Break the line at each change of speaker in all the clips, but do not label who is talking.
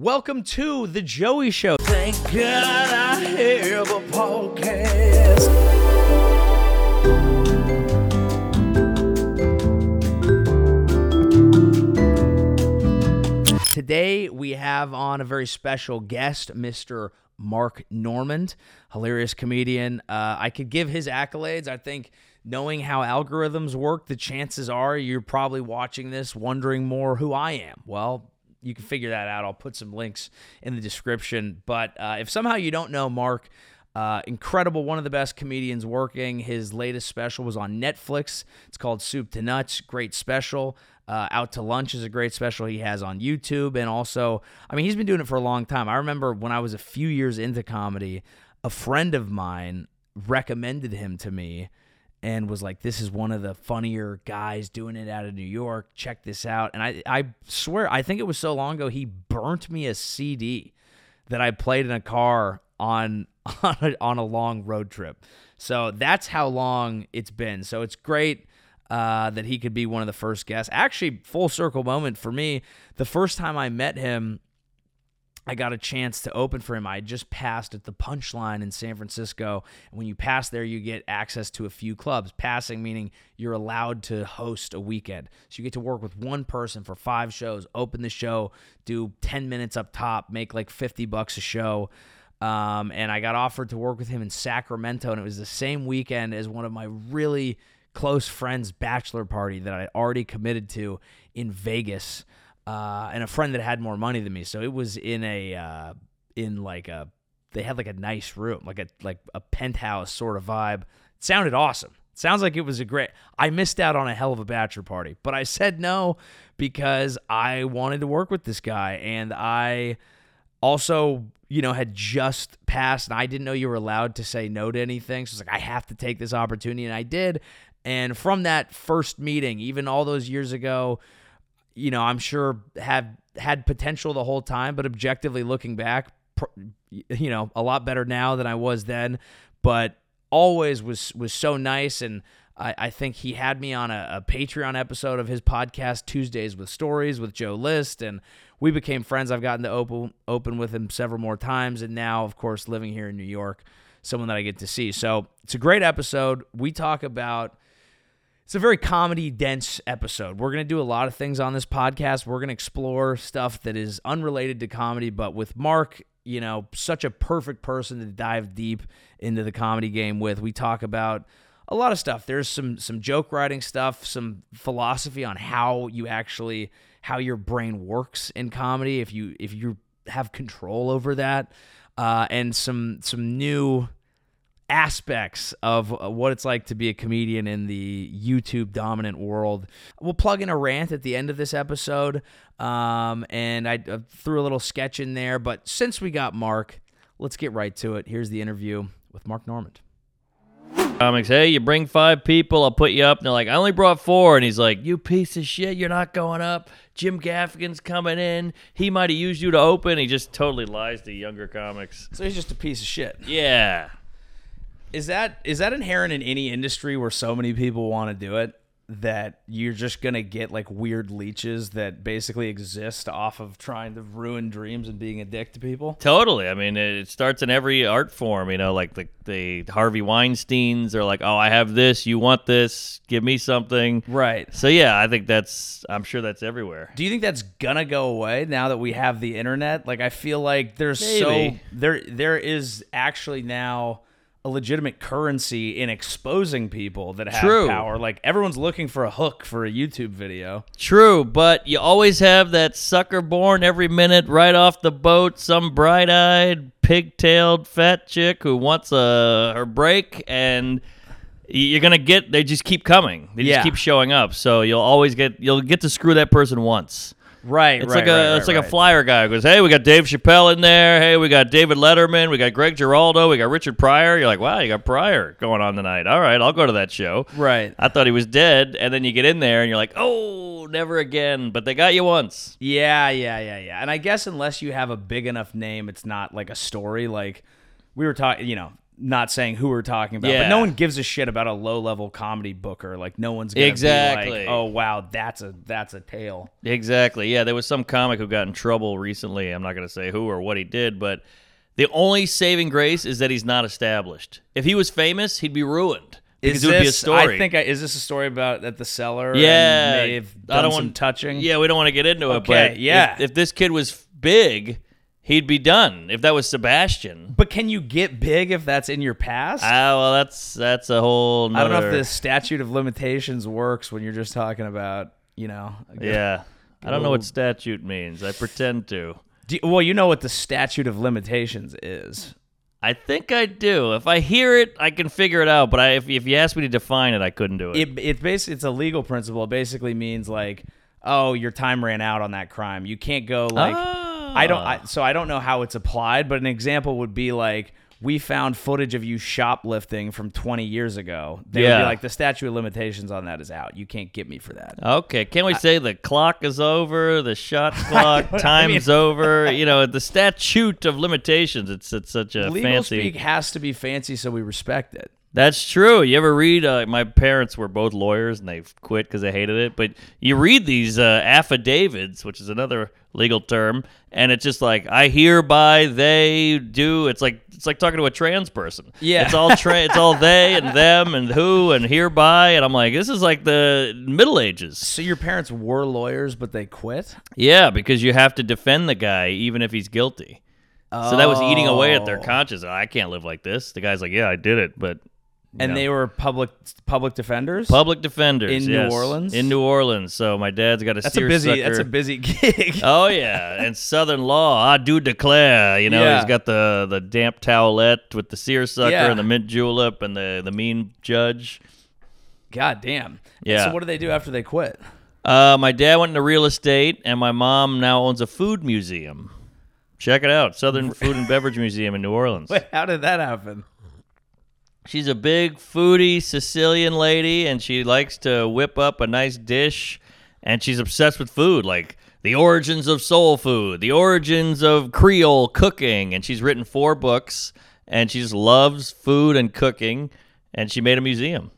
Welcome to the Joey Show.
Thank God I have a podcast.
Today we have on a very special guest, Mr. Mark Normand, hilarious comedian. Uh, I could give his accolades. I think knowing how algorithms work, the chances are you're probably watching this wondering more who I am. Well, you can figure that out. I'll put some links in the description. But uh, if somehow you don't know Mark, uh, incredible, one of the best comedians working. His latest special was on Netflix. It's called Soup to Nuts. Great special. Uh, Out to Lunch is a great special he has on YouTube. And also, I mean, he's been doing it for a long time. I remember when I was a few years into comedy, a friend of mine recommended him to me and was like, "This is one of the funnier guys doing it out of New York. Check this out." And I, I swear, I think it was so long ago he burnt me a CD that I played in a car on on a, on a long road trip. So that's how long it's been. So it's great uh, that he could be one of the first guests. Actually, full circle moment for me. The first time I met him, I got a chance to open for him. I just passed at the Punchline in San Francisco. When you pass there, you get access to a few clubs. Passing meaning you're allowed to host a weekend. So you get to work with one person for five shows, open the show, do 10 minutes up top, make like 50 bucks a show. Um, and I got offered to work with him in Sacramento, and it was the same weekend as one of my really close friends' bachelor party that I already committed to in Vegas, uh, and a friend that had more money than me. So it was in a uh, in like a they had like a nice room, like a like a penthouse sort of vibe. It sounded awesome. Sounds like it was a great. I missed out on a hell of a bachelor party, but I said no because I wanted to work with this guy, and I also you know had just passed, and I didn't know you were allowed to say no to anything. So it's like I have to take this opportunity, and I did. And from that first meeting, even all those years ago, you know, I'm sure had had potential the whole time, but objectively looking back, you know, a lot better now than I was then. But always was was so nice, and I, I think he had me on a, a Patreon episode of his podcast Tuesdays with Stories with Joe List, and we became friends. I've gotten to open open with him several more times, and now, of course, living here in New York, someone that I get to see. So it's a great episode. We talk about it's a very comedy dense episode. We're going to do a lot of things on this podcast. We're going to explore stuff that is unrelated to comedy, but with Mark, you know, such a perfect person to dive deep into the comedy game with. We talk about a lot of stuff. There's some some joke writing stuff, some philosophy on how you actually how your brain works in comedy if you if you have control over that. Uh, and some some new aspects of uh, what it's like to be a comedian in the YouTube dominant world. We'll plug in a rant at the end of this episode, um, and I uh, threw a little sketch in there. But since we got Mark, let's get right to it. Here's the interview with Mark Normand.
Comics, hey, you bring five people, I'll put you up. And they're like, I only brought four. And he's like, You piece of shit, you're not going up. Jim Gaffigan's coming in. He might have used you to open. He just totally lies to younger comics.
So he's just a piece of shit.
Yeah.
Is that is that inherent in any industry where so many people want to do it that you're just gonna get like weird leeches that basically exist off of trying to ruin dreams and being a dick to people?
Totally. I mean, it starts in every art form. You know, like the the Harvey Weinstein's are like, oh, I have this, you want this, give me something.
Right.
So yeah, I think that's. I'm sure that's everywhere.
Do you think that's gonna go away now that we have the internet? Like, I feel like there's so there there is actually now a legitimate currency in exposing people that have
True.
power. Like everyone's looking for a hook for a YouTube video.
True, but you always have that sucker born every minute right off the boat, some bright eyed, pigtailed fat chick who wants a her break and you're gonna get they just keep coming. They
Yeah.
just keep showing up. So you'll always get you'll get to screw that person once.
Right.
It's
right,
like a
right,
it's
right,
like a flyer guy who goes, Hey, we got Dave Chappelle in there, hey, we got David Letterman, we got Greg Giraldo, we got Richard Pryor. You're like, Wow, you got Pryor going on tonight. All right, I'll go to that show.
Right.
I thought he was dead, and then you get in there and you're like, Oh, never again. But they got you once.
Yeah, yeah, yeah, yeah. And I guess unless you have a big enough name, it's not like a story. Like we were talking, you know, not saying who we're talking about, but no one gives a shit about a low level comedy booker. Like no one's gonna be
Exactly.
like, oh wow, that's a that's a tale.
Exactly. Yeah, there was some comic who got in trouble recently. I'm not going to say who or what he did, but the only saving grace is that he's not established. If he was famous, he'd be ruined because
Is
it would be a
this-
story.
I think I, is this a story about at the cellar?
Yeah, I don't want-
touching.
Yeah, we don't want to get into it,
Okay,
but
yeah.
if, if this kid was big, he'd be done. If that was Sebastian,
But can you get big if that's in your past?
ah, well, that's that's a whole.
I don't know if
nother-
the statute of limitations works when you're just talking about, you know.
Yeah, I don't know what statute means. I pretend to.
Do- well, you know what the statute of limitations is.
I think I do. If I hear it, I can figure it out. But I, if, if you ask me to define it, I couldn't do it.
It it basically it's a legal principle. It basically means like, oh, your time ran out on that crime. You can't go like I don't. I, ah. so I don't know how it's applied, but an example would be like we found footage of you shoplifting from 20 years ago. They would be like the statute of limitations on that is out. You can't get me for that.
Okay, can't we say the clock is over, the shot clock, time's over? You know, the statute of limitations. It's it's such a
Legal
fancy.
speak has to be fancy, so we respect it.
That's true. You ever read? Uh, my parents were both lawyers, and they quit because they hated it. But you read these uh, affidavits, which is another legal term, and it's just like I hereby, they do. It's like it's like talking to a trans person.
Yeah.
it's all tra- it's all they and them and who and hereby, and I'm like, this is like the Middle Ages.
So your parents were lawyers, but they quit.
Yeah, because you have to defend the guy even if he's guilty. Oh. So that was eating away at their
Oh.
conscience. I can't live like this. The guy's like, yeah, I did it, but.
And
know.
they were public public defenders.
Public defenders
In New. Orleans?
In New Orleans. So my dad's got a
that's a busy. That's a busy gig.
Oh yeah, and Southern law, I do declare. You know,
Yeah.
he's got the the damp towelette with the seersucker
Yeah.
and the mint julep and the the mean judge.
God damn.
Yeah.
So what do they do after they quit?
Uh, my dad went into real estate, and my mom now owns a food museum. Check it out, Southern Food and Beverage Museum in New Orleans.
Wait, how did that happen?
She's a big foodie Sicilian lady, and she likes to whip up a nice dish. And she's obsessed with food, like the origins of soul food, the origins of Creole cooking. And she's written four books, and she just loves food and cooking. And she made a museum.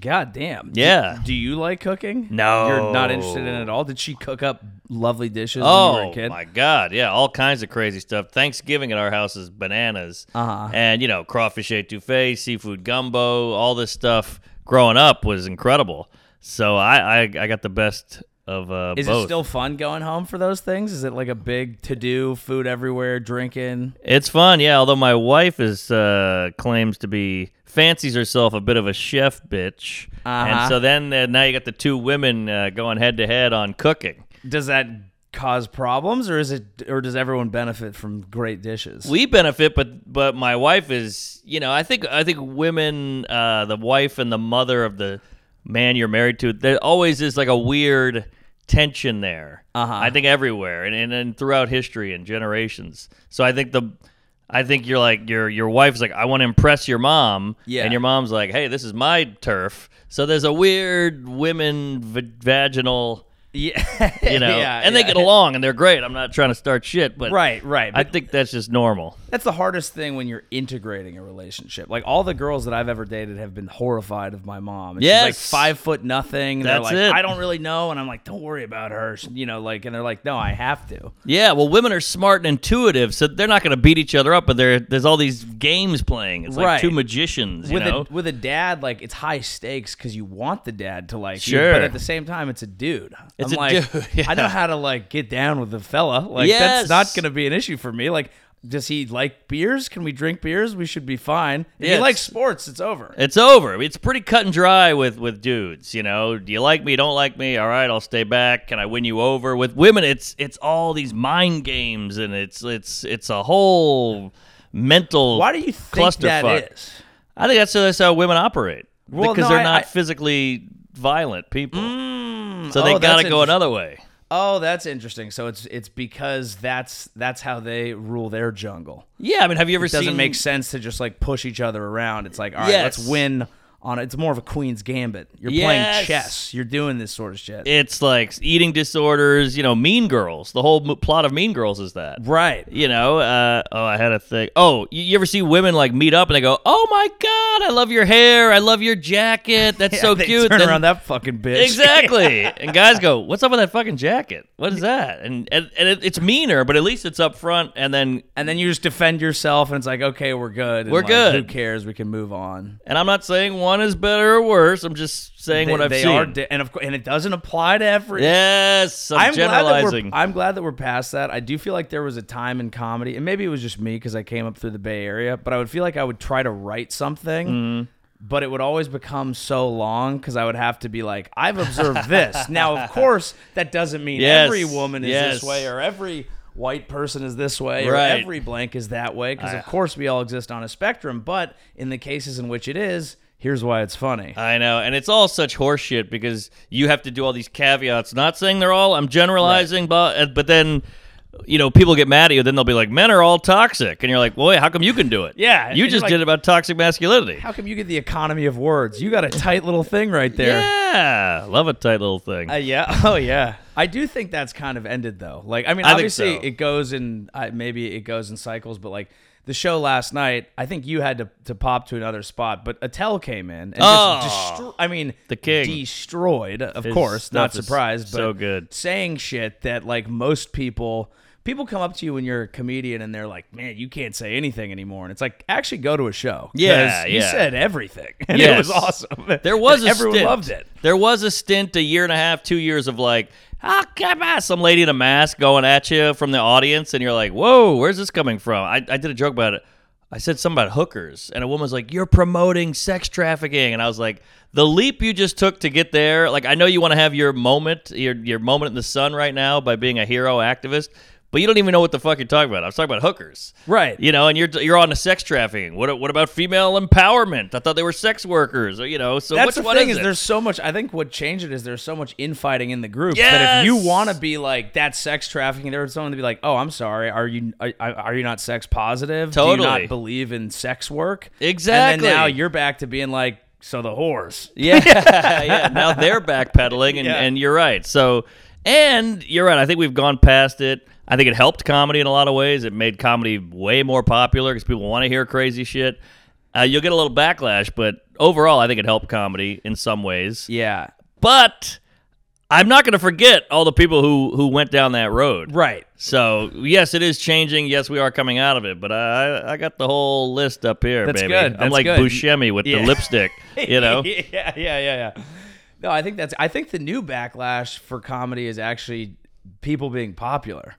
God damn.
Yeah.
Do, you like cooking?
No.
You're not interested in it at all. Did she cook up lovely dishes when you were
Oh
a kid?
my god, yeah, all kinds of crazy stuff. Thanksgiving at our house is bananas,
Uh-huh.
and you know crawfish etouffee, seafood gumbo, all this stuff. Growing up was incredible. So I I, I got the best of uh,
Is
both.
it still fun going home for those things? Is it like a big to do, food everywhere, drinking?
It's fun, yeah. Although my wife is uh, claims to be fancies herself a bit of a chef bitch,
Uh-huh.
and so then uh, now you got the two women uh, going head to head on cooking.
Does that cause problems or is it or does everyone benefit from great dishes?
we benefit but but my wife is you know i think i think women uh the wife and the mother of the man you're married to there always is like a weird tension there
Uh-huh.
i think everywhere and, and and throughout history and generations so i think the I think you're like your your wife's like I want to impress your mom,
Yeah.
and your mom's like, hey, this is my turf. So there's a weird women v- vaginal,
yeah.
you know,
yeah,
and they get along and they're great. I'm not trying to start shit, but
Right, right.
I think that's just normal.
That's the hardest thing when you're integrating a relationship. Like all the girls that I've ever dated have been horrified of my mom. And She's like five foot nothing. And they're
That's
like,
it.
I don't really know. And I'm like, don't worry about her. You know, like, and they're like, no, I have to.
Yeah, well, women are smart and intuitive, so they're not going to beat each other up. But there, there's all these games playing. It's like
Right.
two magicians, you
with
know.
a with a dad, like it's high stakes because you want the dad to like you,
Sure.
but at the same time, it's a dude.
It's
I'm
a
like,
dude, yeah.
I know how to like get down with the fella. Like
Yes.
that's not gonna be an issue for me. Like, does he like beers? Can we drink beers? We should be fine. If
Yeah,
he likes sports, it's over.
It's over. It's pretty cut and dry with with dudes. You know, do you like me? Don't like me? All right, I'll stay back. Can I win you over? With women, it's it's all these mind games, and it's it's it's a whole mental.
Why do you think that
clusterfuck.
is?
I think that's that's how women operate
Well,
because
no,
they're
I-
not
I-
physically violent people,
Mm,
so they
oh,
gotta go another way.
Oh, that's interesting. So it's it's because that's that's how they rule their jungle.
Yeah, I mean, have you ever seen
It doesn't
seen?
make sense to just like push each other around. It's like, all right, let's win on it's more of a queen's gambit. You're playing chess. You're doing this sort of shit.
It's like eating disorders, you know, Mean Girls. The whole m- plot of Mean Girls is that.
right.
You know, uh, oh, I had a thing. Oh, you, you ever see women like meet up and they go, "Oh my god, I love your hair, I love your jacket, that's so
they
cute."
Turn
Then-
around that fucking bitch.
exactly. and guys go, "What's up with that fucking jacket? What is that?" And and, and it, it's meaner, but at least it's up front. And then,
and then you just defend yourself, and it's like, okay, we're good. And
We're
like,
good.
Who cares? We can move on.
and I'm not saying one is better or worse. I'm just saying
they,
what I've
they
seen.
are, di- and of course, and it doesn't apply to every.
yes, I'm,
I'm glad, that
generalizing.
we're, I'm glad that we're past that. I do feel like there was a time in comedy, and maybe it was just me because I came up through the Bay Area, but I would feel like I would try to write something,
Mm-hmm.
but it would always become so long because I would have to be like, I've observed this. now, of course, that doesn't mean
Yes,
every woman is
yes.
this way or every white person is this way
Right.
or every blank is that way because, of course, we all exist on a spectrum. But in the cases in which it is, here's why it's funny.
I know, and it's all such horseshit because you have to do all these caveats. Not saying they're all. I'm generalizing, but but then. You know, people get mad at you. Then they'll be like, "Men are all toxic," and you're like, "Well, wait, how come you can do it?"
Yeah,
you just
like-
did it about toxic masculinity.
How come you get the economy of words? You got a tight little thing right there.
Yeah, love a tight little thing.
Uh, yeah. Oh, yeah. I do think that's kind of ended though. Like, I mean,
I
obviously
so.
it goes in. Uh, maybe it goes in cycles, but like the show last night, I think you had to, to pop to another spot, but Attell came in and
Oh.
just destro- I mean,
The king.
destroyed. Of
His
course, not surprised, but
so good.
saying shit that like most people. People come up to you when you're a comedian and they're like, "Man, you can't say anything anymore." And it's like, actually, go to a show.
Yeah,
you
yeah.
said everything, and it was awesome.
There was
And
a
everyone
stint.
loved it.
There was a stint, a year and a half, two years of like, ah, some lady in a mask going at you from the audience, and you're like, whoa, where's this coming from? I, I did a joke about it. I said something about hookers, and a woman was like, "You're promoting sex trafficking," and I was like, "The leap you just took to get there. Like, I know you want to have your moment, your your moment in the sun right now by being a hero activist." But you don't even know what the fuck you're talking about. I was talking about hookers,
Right.
You know, and you're you're on the sex trafficking. What what about female empowerment? I thought they were sex workers, or you know. So
That's
which
the
one
thing
is,
is, there's so much. I think what changed it is there's so much infighting in the group that if you want to be like that's sex trafficking, there's someone to be like, oh, I'm sorry, are you are, are you not sex positive? Totally. Do you not believe in sex work?
Exactly.
And then now you're back to being like, so the whores.
Yeah, yeah. Now they're backpedaling, and,
Yeah.
and you're right. So, and you're right. I think we've gone past it. I think it helped comedy in a lot of ways. It made comedy way more popular because people want to hear crazy shit. Uh, you'll get a little backlash, but overall, I think it helped comedy in some ways.
Yeah.
But I'm not going to forget all the people who who went down that road.
Right.
So yes, it is changing. Yes, we are coming out of it. But I I got the whole list up here,
That's
baby.
good.
I'm like
good.
Buscemi with
Yeah.
the lipstick. You know.
yeah, yeah, yeah, yeah. No, I think that's. I think the new backlash for comedy is actually people being popular.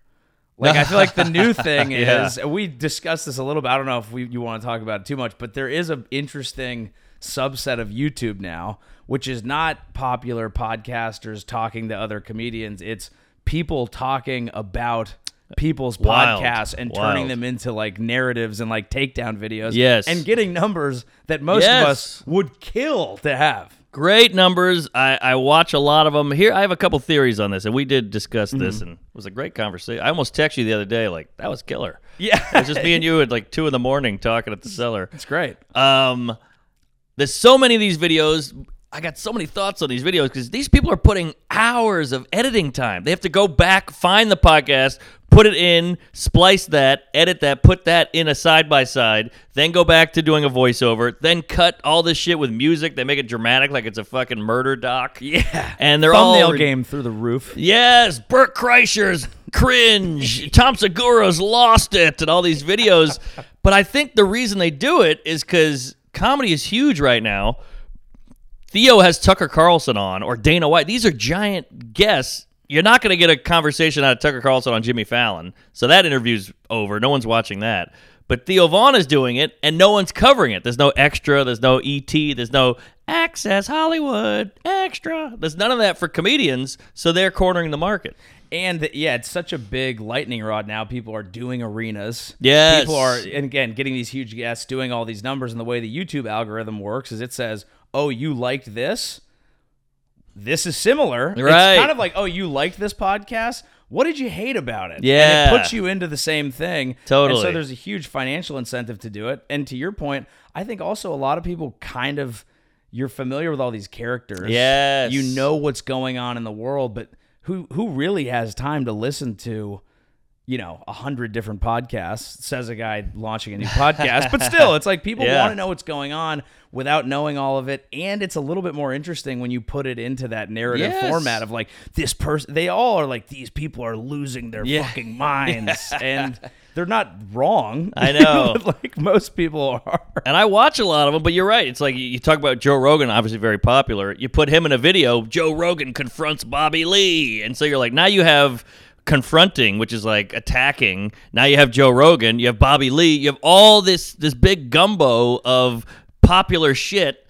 Like I feel like the new thing
Yeah.
is we discussed this a little bit. I don't know if we you want to talk about it too much, but there is an interesting subset of YouTube now, which is not popular podcasters talking to other comedians. It's people talking about people's
Wild.
podcasts and turning them into like narratives and like takedown videos.
Yes.
And getting numbers that most
Yes.
of us would kill to have.
Great numbers. I, I watch a lot of them. Here, I have a couple theories on this, and we did discuss
Mm-hmm.
this, and it was a great conversation. I almost texted you the other day, like that was killer.
Yeah.
It was just me and you at like two in the morning talking at the cellar.
It's great.
Um, there's so many of these videos. I got so many thoughts on these videos because these people are putting hours of editing time. They have to go back, find the podcast, put it in, splice that, edit that, put that in a side by side, then go back to doing a voiceover, then cut all this shit with music. They make it dramatic like it's a fucking murder doc.
Yeah.
And they're
Thumbnail
all
game through the roof.
Yes, Bert Kreischer's cringe. Tom Segura's lost it, and all these videos. but I think the reason they do it is because comedy is huge right now. Theo has Tucker Carlson on or Dana White. These are giant guests. You're not going to get a conversation out of Tucker Carlson on Jimmy Fallon. So that interview's over. No one's watching that. But Theo Von is doing it, and no one's covering it. There's no extra. There's no ET. There's no Access Hollywood extra. There's none of that for comedians. So they're cornering the market.
And yeah, it's such a big lightning rod now. People are doing arenas.
Yes.
People are, and again, getting these huge guests, doing all these numbers. And the way the YouTube algorithm works is it says, oh, you liked this? This is similar.
Right.
It's kind of like, oh, you liked this podcast? What did you hate about it?
Yeah.
And it puts you into the same thing. And
Totally.
so there's a huge financial incentive to do it. And to your point, I think also a lot of people kind of you're familiar with all these characters.
Yes.
You know what's going on in the world, but who who really has time to listen to you know, a hundred different podcasts, says a guy launching a new podcast. but still, it's like people
Yeah.
want to know what's going on without knowing all of it. And it's a little bit more interesting when you put it into that narrative
Yes.
format of like, this person, they all are like, these people are losing their
Yeah.
fucking minds. and they're not wrong.
I know.
like most people are.
And I watch a lot of them, but you're right. It's like you- you talk about Joe Rogan, obviously very popular. You put him in a video, Joe Rogan confronts Bobby Lee. And so you're like, now you have confronting, which is like attacking. Now you have Joe Rogan, you have Bobby Lee, you have all this this big gumbo of popular shit,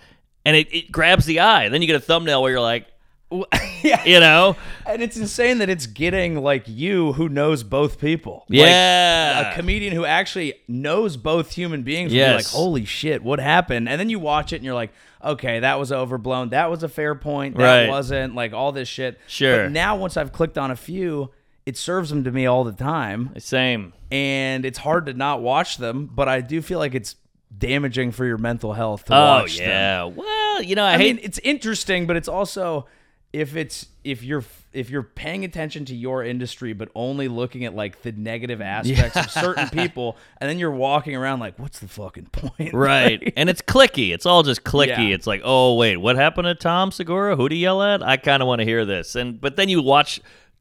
and it, it grabs the eye. Then you get a thumbnail where you're like,
yeah.
you know,
And it's insane that it's getting like you who knows both people. Like,
yeah,
a comedian who actually knows both human beings. Yes. like, holy shit, what happened? And then you watch it and you're like, okay, that was overblown. That was a fair point. That
Right.
wasn't. Like all this shit.
Sure.
But now once I've clicked on a few, it serves them to me all the time,
same.
and it's hard to not watch them. But I do feel like it's damaging for your mental health to
Oh
watch them.
yeah. Well, you know, I,
I
hate
mean, it's interesting, but it's also if it's if you're if you're paying attention to your industry, but only looking at like the negative aspects of certain people, and then you're walking around like, what's the fucking point?
Right. and it's clicky. It's all just clicky.
Yeah.
It's like, oh wait, what happened to Tom Segura? Who'd he yell at? I kind of want to hear this. And but then you watch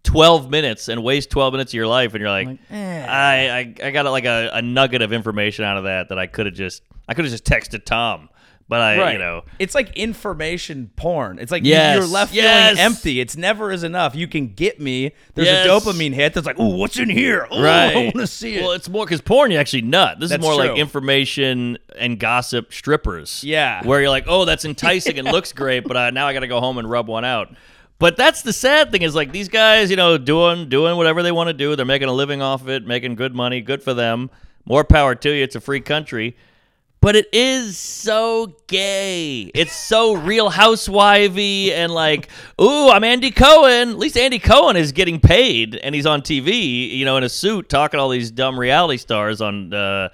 twelve minutes and waste twelve minutes of your life, and you're like,
eh.
I, I I got like a, a nugget of information out of that that I could have just I could have just texted Tom, but I
Right.
you know
it's like information porn. It's like
Yes.
you're left
Yes.
feeling empty. It's never is enough. You can get me. There's
Yes.
a dopamine hit that's like, ooh, what's in here? Ooh,
right.
I want to see it.
Well, it's more because porn you actually nut. This
That's
is more like information and gossip strippers.
Yeah.
where you're like, oh, that's enticing and looks great, but uh, now I got to go home and rub one out. But that's the sad thing is like these guys, you know, doing doing whatever they want to do. They're making a living off of it, making good money. Good for them. More power to you. It's a free country. But it is so gay. It's so real housewivey and like, ooh, I'm Andy Cohen. At least Andy Cohen is getting paid and he's on TV, you know, in a suit talking to all these dumb reality stars on uh,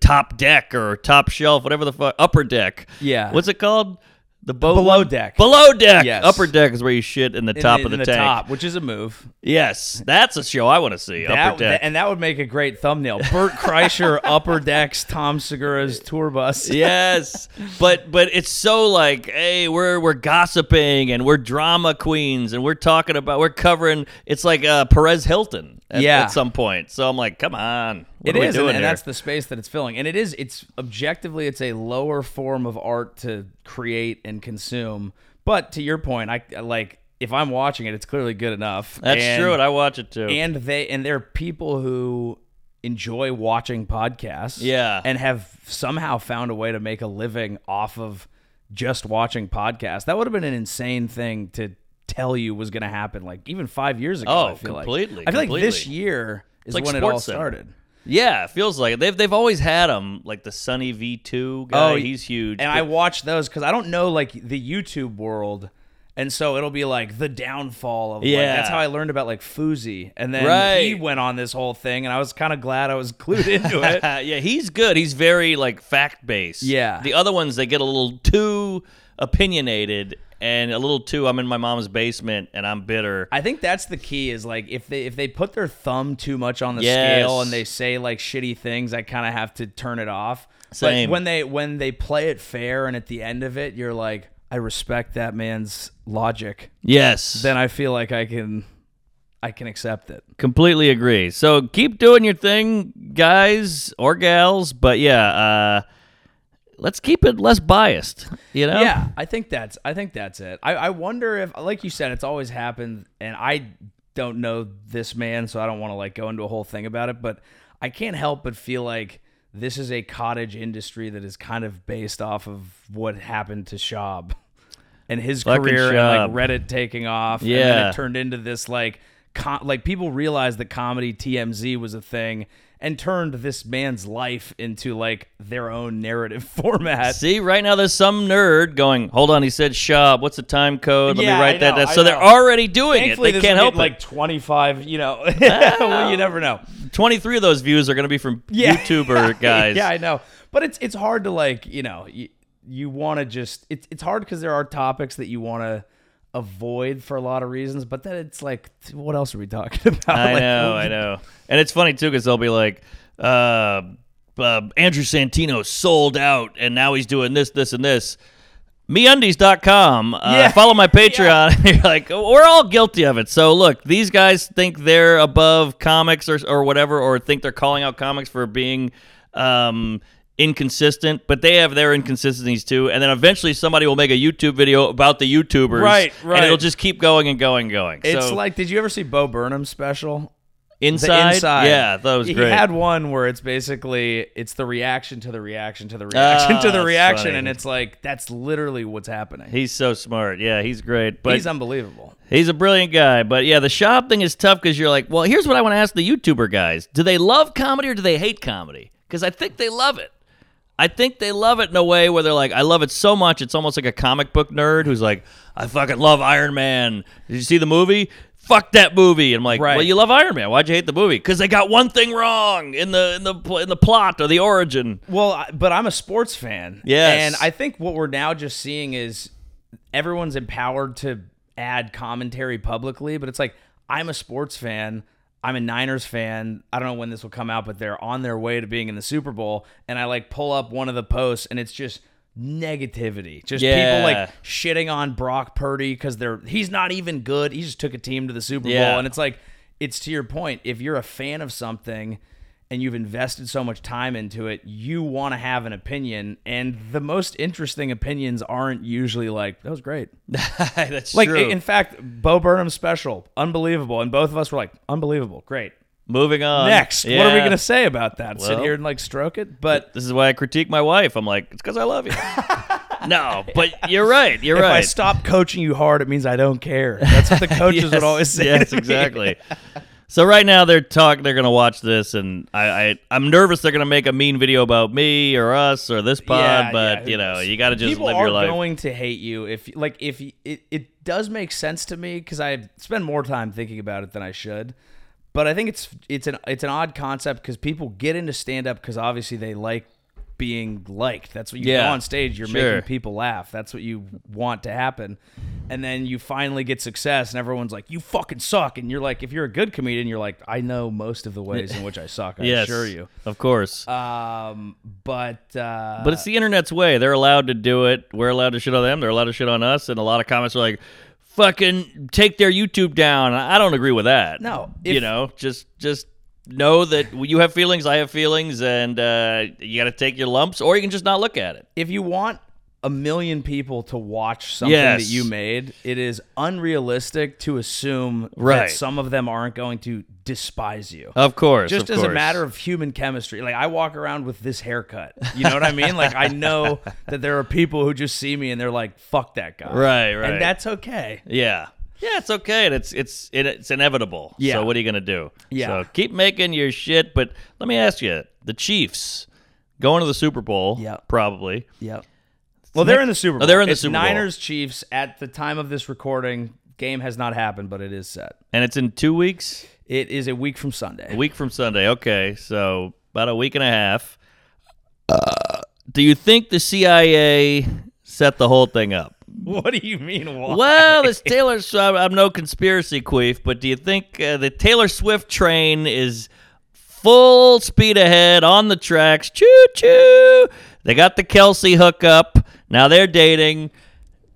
Top Deck or Top Shelf, whatever the fuck, Upper Deck.
Yeah.
What's it called? The boat
Below
one?
deck.
Below deck.
Yes.
Upper deck is where you shit in the
In
top
the,
of the,
in the
tank.
top, which is a move.
Yes, that's a show I want to see.
That,
Upper deck.
and that would make a great thumbnail. Bert Kreischer, Upper Decks, Tom Segura's tour bus.
yes, but but it's so like, hey, we're we're gossiping and we're drama queens and we're talking about we're covering. It's like uh, Perez Hilton at,
Yeah.
at some point. So I'm like, come on, what
It
are we
is, and, and that's the space that it's filling. And it is, it's objectively, it's a lower form of art to create and consume. But to your point, I I like if I'm watching it, it's clearly good enough.
That's
and,
true, and I watch it too.
And they and there are people who enjoy watching podcasts.
Yeah.
and have somehow found a way to make a living off of just watching podcasts. That would have been an insane thing to tell you was going to happen. Like even five years ago.
Oh,
I feel
completely,
Like. I feel like this year is
like
when it all started.
yeah, it feels like it. They've they've always had them like the Sunny V two guy.
Oh,
he's huge.
And
but-
I watch those because I don't know like the YouTube world. And so it'll be like the downfall of like,
Yeah.
that's how I learned about like Fousey. And then
Right.
he went on this whole thing and I was kind of glad I was glued into it.
yeah, he's good. He's very like fact based.
Yeah.
The other ones they get a little too opinionated and a little too I'm in my mom's basement and I'm bitter.
I think that's the key is like if they if they put their thumb too much on the
Yes.
scale and they say like shitty things, I kind of have to turn it off.
Same.
But when they when they play it fair and at the end of it you're like I respect that man's logic,
yes.
then I feel like I can I can accept it.
completely agree. So keep doing your thing, guys or gals, but yeah, uh let's keep it less biased, you know?
Yeah, I think that's I think that's it. I, I wonder if like you said, it's always happened and I don't know this man, so I don't want to like go into a whole thing about it, but I can't help but feel like this is a cottage industry that is kind of based off of what happened to Schaub and his
Fucking
career and like Reddit taking off. And then
Yeah.
it turned into this like com- like people realized that comedy TMZ was a thing and turned this man's life into like their own narrative format.
See, right now there's some nerd going, "Hold on, he said Schaub. What's the time code? Let
Yeah,
me write
I
that down." So they're already doing it. They can't help
get, like 25, you know. well, you never know.
23 of those views are going to be from
Yeah.
YouTuber guys.
yeah, I know. But it's it's hard to like, you know, y- you want to just it's it's hard because there are topics that you want to avoid for a lot of reasons, but then it's like, what else are we talking about?
I
Like,
know, I know. And it's funny too because they'll be like, uh, uh, Andrew Santino sold out, and now he's doing this, this, and this. MeUndies.com. Uh,
Yeah.
Follow my Patreon. You're like, we're all guilty of it. So look, these guys think they're above comics or or whatever, or think they're calling out comics for being um, inconsistent, but they have their inconsistencies too. And then eventually somebody will make a YouTube video about the YouTubers,
Right, right.
And
right.
it'll just keep going and going and going.
It's
so,
like, did you ever see Bo Burnham's special?
inside,
The inside.
yeah, that was
he
great.
He had one where it's basically it's the reaction to the reaction to the reaction
Ah,
to the reaction,
funny.
and it's like that's literally what's happening.
He's so smart. Yeah, he's great. But
He's unbelievable.
He's a brilliant guy, but yeah, the Schaub thing is tough because you're like, well, here's what I want to ask the YouTuber guys: Do they love comedy or do they hate comedy? Because I think they love it. I think they love it in a way where they're like, I love it so much, it's almost like a comic book nerd who's like, I fucking love Iron Man. Did you see the movie? Fuck that movie. And I'm like,
Right.
well, you love Iron Man. Why'd you hate the movie? Because they got one thing wrong in the in the pl- in the plot or the origin.
Well, I- but I'm a sports fan.
Yes.
And I think what we're now just seeing is everyone's empowered to add commentary publicly, but it's like I'm a sports fan. I'm a Niners fan. I don't know when this will come out, but they're on their way to being in the Super Bowl. And I like pull up one of the posts and it's just negativity. Just
Yeah.
people like shitting on Brock Purdy because they're he's not even good. He just took a team to the Super
Yeah.
Bowl. And it's like it's to your point. If you're a fan of something and you've invested so much time into it, you want to have an opinion. And the most interesting opinions aren't usually like, that was great.
That's
Like,
true.
in fact, Bo Burnham's special, unbelievable. And both of us were like, unbelievable, great.
Moving on.
Next, what are we going to say about that? Sit
Well-
here and like stroke it? But
This is why I critique my wife. I'm like, it's because I love you. no, but you're right. You're
if
right.
If I stop coaching you hard, it means I don't care. That's what the coaches
yes,
would always say.
Yes, exactly. So right now they're talking. They're gonna watch this, and I, I I'm nervous they're gonna make a mean video about me or us or this pod.
Yeah,
but
yeah,
you know, you got to just
People
live
are
your life.
going to hate you if like if it it does make sense to me because I spend more time thinking about it than I should. But I think it's it's an it's an odd concept because people get into stand up because obviously they like being liked. That's what you
Yeah,
go on stage. You're
sure.
making people laugh. That's what you want to happen. And then you finally get success, and everyone's like, "You fucking suck." And you're like, if you're a good comedian, you're like, "I know most of the ways in which I suck." I
yes,
assure you.
of course.
Um, but uh,
but it's the internet's way. They're allowed to do it. We're allowed to shit on them. They're allowed to shit on us. And a lot of comments are like, "Fucking take their YouTube down." I don't agree with that.
No,
you know, just just know that you have feelings. I have feelings, and uh, you got to take your lumps, or you can just not look at it.
if you want a million people to watch something
Yes.
that you made, it is unrealistic to assume
Right.
that some of them aren't going to despise you.
Of course,
Just
of
as a matter of human chemistry. Like I walk around with this haircut. You know what I mean? Like I know that there are people who just see me and they're like, fuck that guy.
Right, right.
And that's okay.
Yeah. Yeah, it's okay. and It's it's it, it's inevitable.
Yeah.
So what are you gonna do?
Yeah.
So keep making your shit. But let me ask you: the Chiefs going to the Super Bowl?
Yeah.
Probably.
Yeah. Well, they're in the Super Bowl.
Oh, they're in the
It's
Super Bowl.
Niners Chiefs at the time of this recording. Game has not happened, but it is set.
And it's in two weeks.
It is a week from Sunday.
A week from Sunday. Okay, so about a week and a half. Uh, do you think the CIA set the whole thing up?
What do you mean? Why?
Well, this Taylor. I'm, I'm no conspiracy queef, but do you think uh, the Taylor Swift train is full speed ahead on the tracks? Choo choo! They got the Kelce hookup. Now they're dating.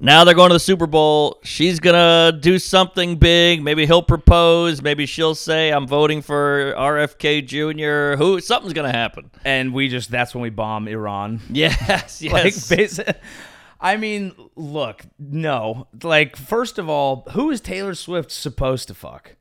Now they're going to the Super Bowl. She's gonna do something big. Maybe he'll propose. Maybe she'll say, "I'm voting for RFK Jr." Who? Something's gonna happen.
and we just that's when we bomb Iran.
Yes, yes.
Like, I mean, look, no. Like, first of all, who is Taylor Swift supposed to fuck?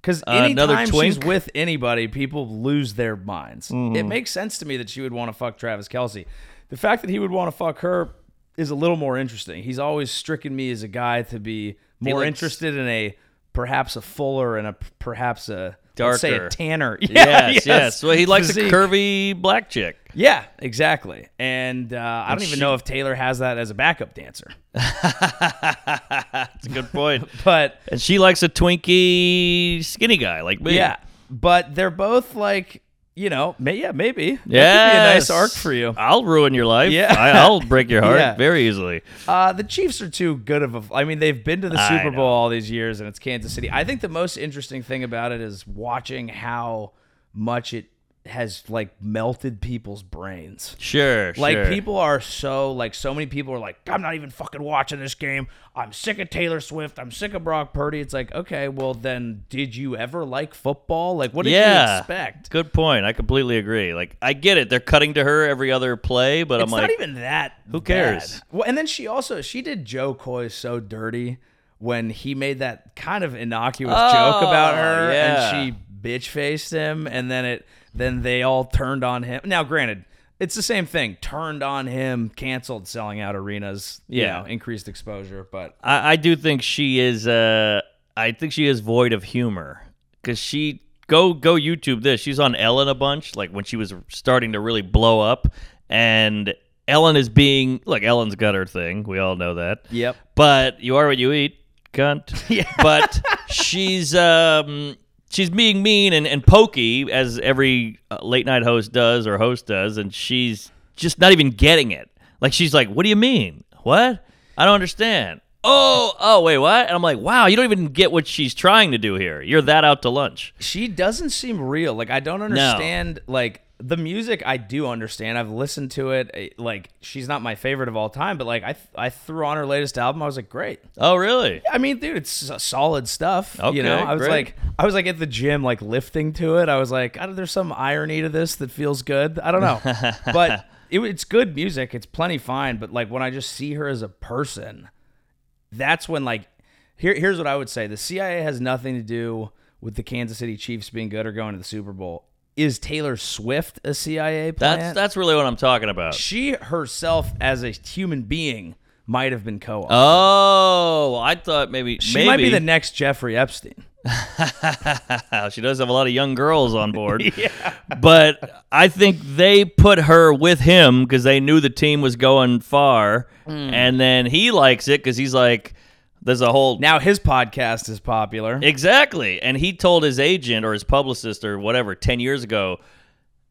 Because
Uh,
anytime she's with anybody, people lose their minds.
Mm-hmm.
It makes sense to me that she would want to fuck Travis Kelce. The fact that he would want to fuck her is a little more interesting. He's always stricken me as a guy to be more
likes-
interested in a perhaps a fuller and a perhaps a let's say a tanner. Yeah,
yes, yes. Well, he likes
Physique.
a curvy black chick.
Yeah, exactly. And uh, I don't even know if Taylor has that as a backup dancer.
That's a good point.
But
And she likes a twinky, skinny guy like me.
yeah, but they're both like you know, may, yeah, maybe. Could be a nice arc for you.
I'll ruin your life.
Yeah.
I, I'll break your heart
Yeah.
very easily.
Uh, the Chiefs are too good of a. I mean, they've been to the Super. Bowl all these years, and it's Kansas City. I think the most interesting thing about it is watching how much it has like melted people's brains.
Sure,
Like
sure.
people are so like so many people are like I'm not even fucking watching this game. I'm sick of Taylor Swift. I'm sick of Brock Purdy. It's like okay, well then did you ever like football? Like what did
yeah.
you expect?
Good point. I completely agree. Like I get it. They're cutting to her every other play, but
It's
I'm like, It's
not even that.
who cares?
bad. Well, and then she also she did Jo Koy so dirty when he made that kind of innocuous
Oh,
joke about oh, her,
yeah.
and she bitch faced him, and then it then they all turned on him. Now, granted. It's the same thing. Turned on him, canceled selling out arenas. you
Yeah.
know, increased exposure. But
I, I do think she is. Uh, I think she is void of humor because she go go YouTube this. She's on Ellen a bunch, like when she was starting to really blow up, and Ellen is being like Ellen's got her thing. We all know that.
Yep.
But you are what you eat, cunt.
Yeah.
But she's um she's being mean and, and pokey as every uh, late night host does or host does, and she's just not even getting it. Like she's like, "What do you mean? What? I don't understand." Oh, oh, wait, what? And I'm like, wow, you don't even get what she's trying to do here. You're that out to lunch.
she doesn't seem real. Like I don't understand. Like the music, I do understand. I've listened to it. eh, Like she's not my favorite of all time, but like I I threw on her latest album. I was like, great.
Oh, really?
I mean, dude, it's solid stuff.
Okay,
you know, I was
great.
like, I was like at the gym, like lifting to it. I was like, I don't, there's some irony to this that feels good. I don't know, but it, it's good music. It's plenty fine. But like when I just see her as a person, that's when like, here, here's what I would say: the CIA has nothing to do with the Kansas City Chiefs being good or going to the Super Bowl. Is Taylor Swift a CIA plant?
That's that's really what I'm talking about.
she herself as a human being might have been co-opted.
Oh, I thought maybe
she
maybe
might be the next Jeffrey Epstein.
she does have a lot of young girls on board. yeah. But I think they put her with him because they knew the team was going far.
Hmm.
And then he likes it because he's like, there's a whole.
Now his podcast is popular.
exactly. And he told his agent or his publicist or whatever 10 years ago.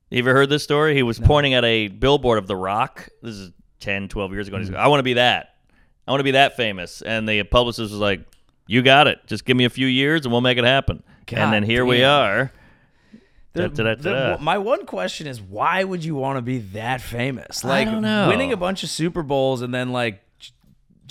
You ever heard this story? He was pointing at a billboard of The Rock. This is 10, 12 years ago. And he's
Hmm.
like, I want to be that. I want to be that famous. And the publicist was like, You got it. Just give me a few years and we'll make it happen.
God
and then here we are.
The-
Da-da-da-da.
the- my one question is why would you want to be that famous? Like
don't know.
winning a bunch of Super Bowls and then like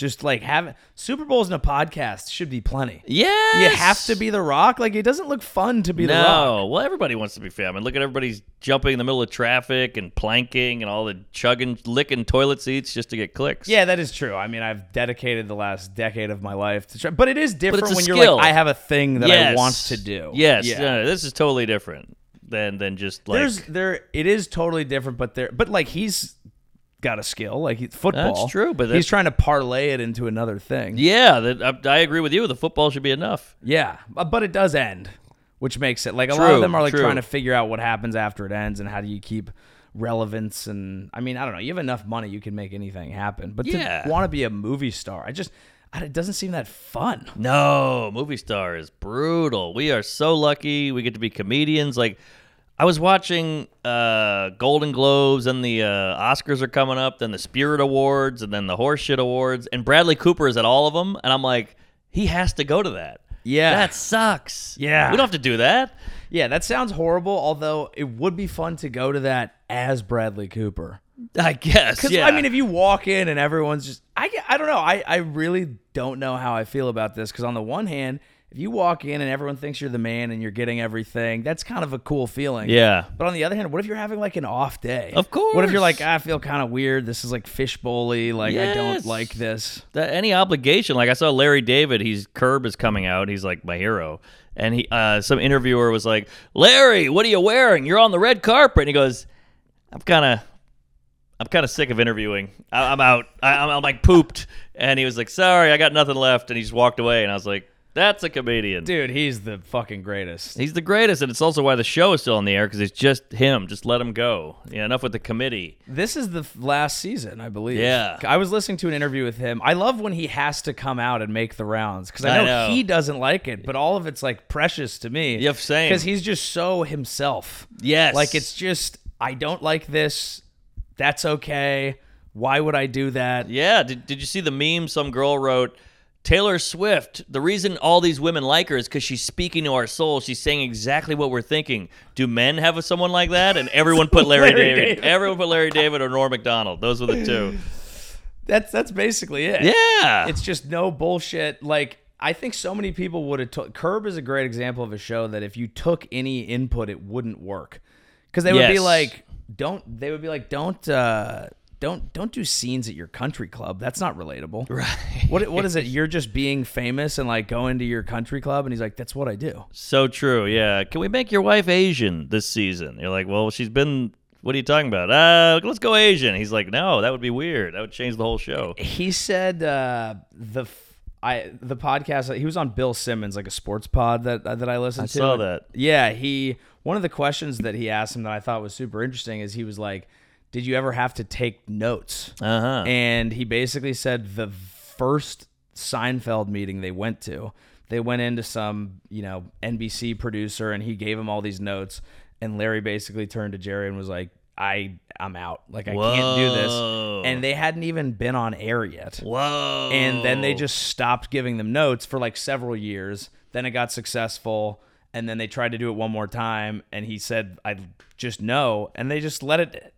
just like having Super Bowls in a podcast should be plenty.
Yeah.
You have to be the Rock. Like it doesn't look fun to be the Rock.
No, well, everybody wants to be famous. Look at everybody's jumping in the middle of traffic and planking and all the chugging, licking toilet seats just to get clicks.
Yeah, that is true. I mean, I've dedicated the last decade of my life to try, but it is different when you're like, I have a thing that I want to do.
Yes,
Yeah.
no, this is totally different than than just like.
There's there it is totally different, but there but like he's got a skill like football.
That's true, but
he's trying to parlay it into another thing.
yeah, that, I, I agree with you. The football should be enough.
Yeah, bu- but it does end, which makes it like a lot of them are like
true.
trying to figure out what happens after it ends and how do you keep relevance and I mean I don't know. You have enough money, you can make anything happen. But
Yeah.
to want to be a movie star, I just it doesn't seem that fun.
No, movie star is brutal. We are so lucky. We get to be comedians. Like, I was watching uh, Golden Globes, and the uh, Oscars are coming up, then the Spirit Awards, and then the Horseshit Awards, and Bradley Cooper is at all of them, and I'm like, he has to go to that.
Yeah.
that sucks.
Yeah.
we don't have to do that.
Yeah, that sounds horrible. Although it would be fun to go to that as Bradley Cooper.
I guess. Yeah.
I mean, if you walk in and everyone's just, I, I don't know. I, I really don't know how I feel about this. Because on the one hand, if you walk in and everyone thinks you're the man and you're getting everything, that's kind of a cool feeling.
Yeah.
But on the other hand, what if you're having like an off day?
Of course.
What if you're like, "Ah, I feel kind of weird. This is like fishbowly. Like I don't like this.
that any obligation. Like I saw Larry David, he's Curb is coming out. He's like my hero. And he uh, some interviewer was like, Larry, what are you wearing? You're on the red carpet. And he goes, I'm kind of, I'm kind of sick of interviewing. I, I'm out. I'm, I'm like pooped. And he was like, sorry, I got nothing left. And he just walked away. And I was like, That's a comedian.
Dude, he's the fucking greatest.
He's the greatest, and it's also why the show is still on the air because it's just him. Just let him go. Yeah, enough with the committee.
This is the last season, I believe.
Yeah.
I was listening to an interview with him. I love when he has to come out and make the rounds because I
I
know,
know.
he doesn't like it, but all of it's like precious to me.
Yeah, same.
Because he's just so himself.
Yes.
Like it's just, I don't like this. That's okay. Why would I do that?
Yeah. Did, did you see the meme? Some girl wrote, Taylor Swift, the reason all these women like her is because she's speaking to our soul. She's saying exactly what we're thinking. Do men have a, someone like that? And everyone put Larry,
Larry
David.
David.
Everyone put Larry David or Norm Macdonald. Those were the two.
That's that's basically it.
Yeah.
It's just no bullshit. Like I think so many people would have took Curb is a great example of a show that if you took any input, it wouldn't work. Because they would be like, don't they would be like, don't uh don't don't do scenes at your country club. That's not relatable.
right.
What what is it? You're just being famous and like going to your country club and he's like, That's what I do.
So true. Yeah. Can we make your wife Asian this season? You're like, well, she's been. What are you talking about? Uh, let's go Asian. He's like, no, that would be weird. That would change the whole show.
He said uh, the I the podcast he was on Bill Simmons like a sports pod that that I listened
I
to.
saw that.
Yeah, he one of the questions that he asked him that I thought was super interesting is he was like, "Did you ever have to take notes?"
Uh huh.
And he basically said the first Seinfeld meeting they went to, they went into some, you know, NBC producer and he gave him all these notes and Larry basically turned to Jerry and was like, "I I'm out. Like I can't do this." And they hadn't even been on air yet.
Whoa.
And then they just stopped giving them notes for like several years. Then it got successful and then they tried to do it one more time and he said I just no and they just let it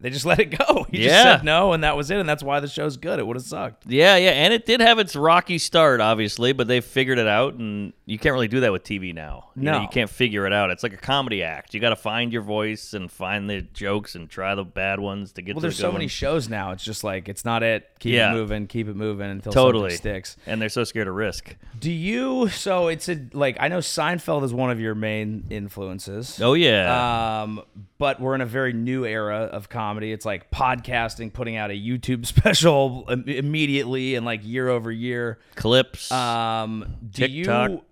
they just let it go. He just
Yeah.
said no and that was it and that's why the show's good. It would have sucked.
Yeah, yeah, and it did have its rocky start, obviously, but they figured it out, and you can't really do that with TV now. You know,
No.
you can't figure it out. It's like a comedy act. You got to find your voice and find the jokes and try the bad ones to get
Well, there's
the
so many shows now. It's just like it's not it. Keep
Yeah.
it moving, keep it moving until
Totally
something sticks.
and they're so scared of risk.
Do you? So it's a like I know Seinfeld is one of your main influences.
Oh yeah,
Um, but we're in a very new era of comedy. It's like podcasting, putting out a YouTube special im- immediately and like year over year.
clips.
Um, do
TikTok.
you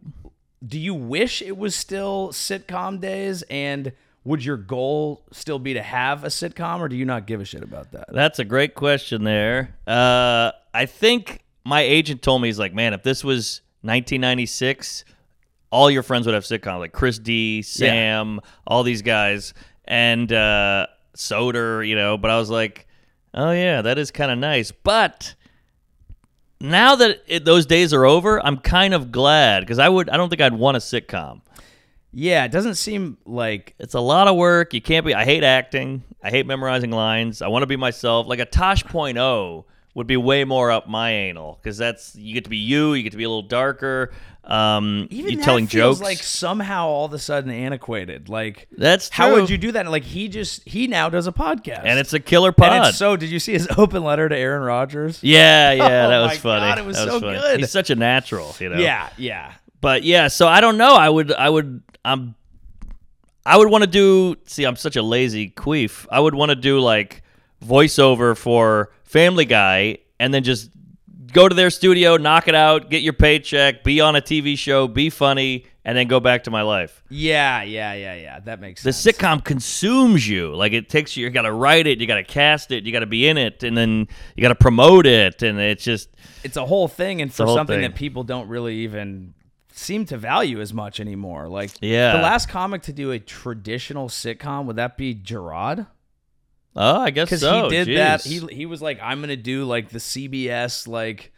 do you wish it was still sitcom days? And would your goal still be to have a sitcom, or do you not give a shit about that?
That's a great question there. Uh, I think my agent told me he's like, man, if this was 1996, all your friends would have sitcoms like Chris D, Sam, all these guys, and uh, Soder, you know. But I was like, oh yeah, that is kind of nice. But now that it, those days are over, I'm kind of glad because I would. I don't think I'd want a sitcom.
Yeah, it doesn't seem like
It's a lot of work. You can't be. I hate acting. I hate memorizing lines. I want to be myself. Like a Tosh.0 would be way more up my anal because that's you get to be you. You get to be a little darker. Um,
even
you
that
telling
feels
jokes.
like somehow all of a sudden antiquated. Like
that's true.
how would you do that? Like he just he now does a podcast,
And it's a killer pod.
And it's so. Did you see his open letter to Aaron Rodgers?
yeah, yeah,
Oh
that was funny.
God, it was
That
so
funny.
good.
He's such a natural, you know.
Yeah, yeah.
But yeah, so I don't know. I would, I would, I'm, I would want to do. See, I'm such a lazy queef. I would want to do like voiceover for Family Guy, and then just go to their studio, knock it out, get your paycheck, be on a TV show, be funny, and then go back to my life.
Yeah, yeah, yeah, yeah. That makes sense.
The
sense.
sitcom consumes you. Like it takes you. You got to write it, you got to cast it, you got to be in it, and then you got to promote it, and it's just
it's a whole thing, and for something
thing.
that people don't really even seem to value as much anymore. Like,
Yeah.
the last comic to do a traditional sitcom would that be Jerrod?
Oh, I guess
Because
so.
he did that. He he was like, I'm gonna do like the CBS like,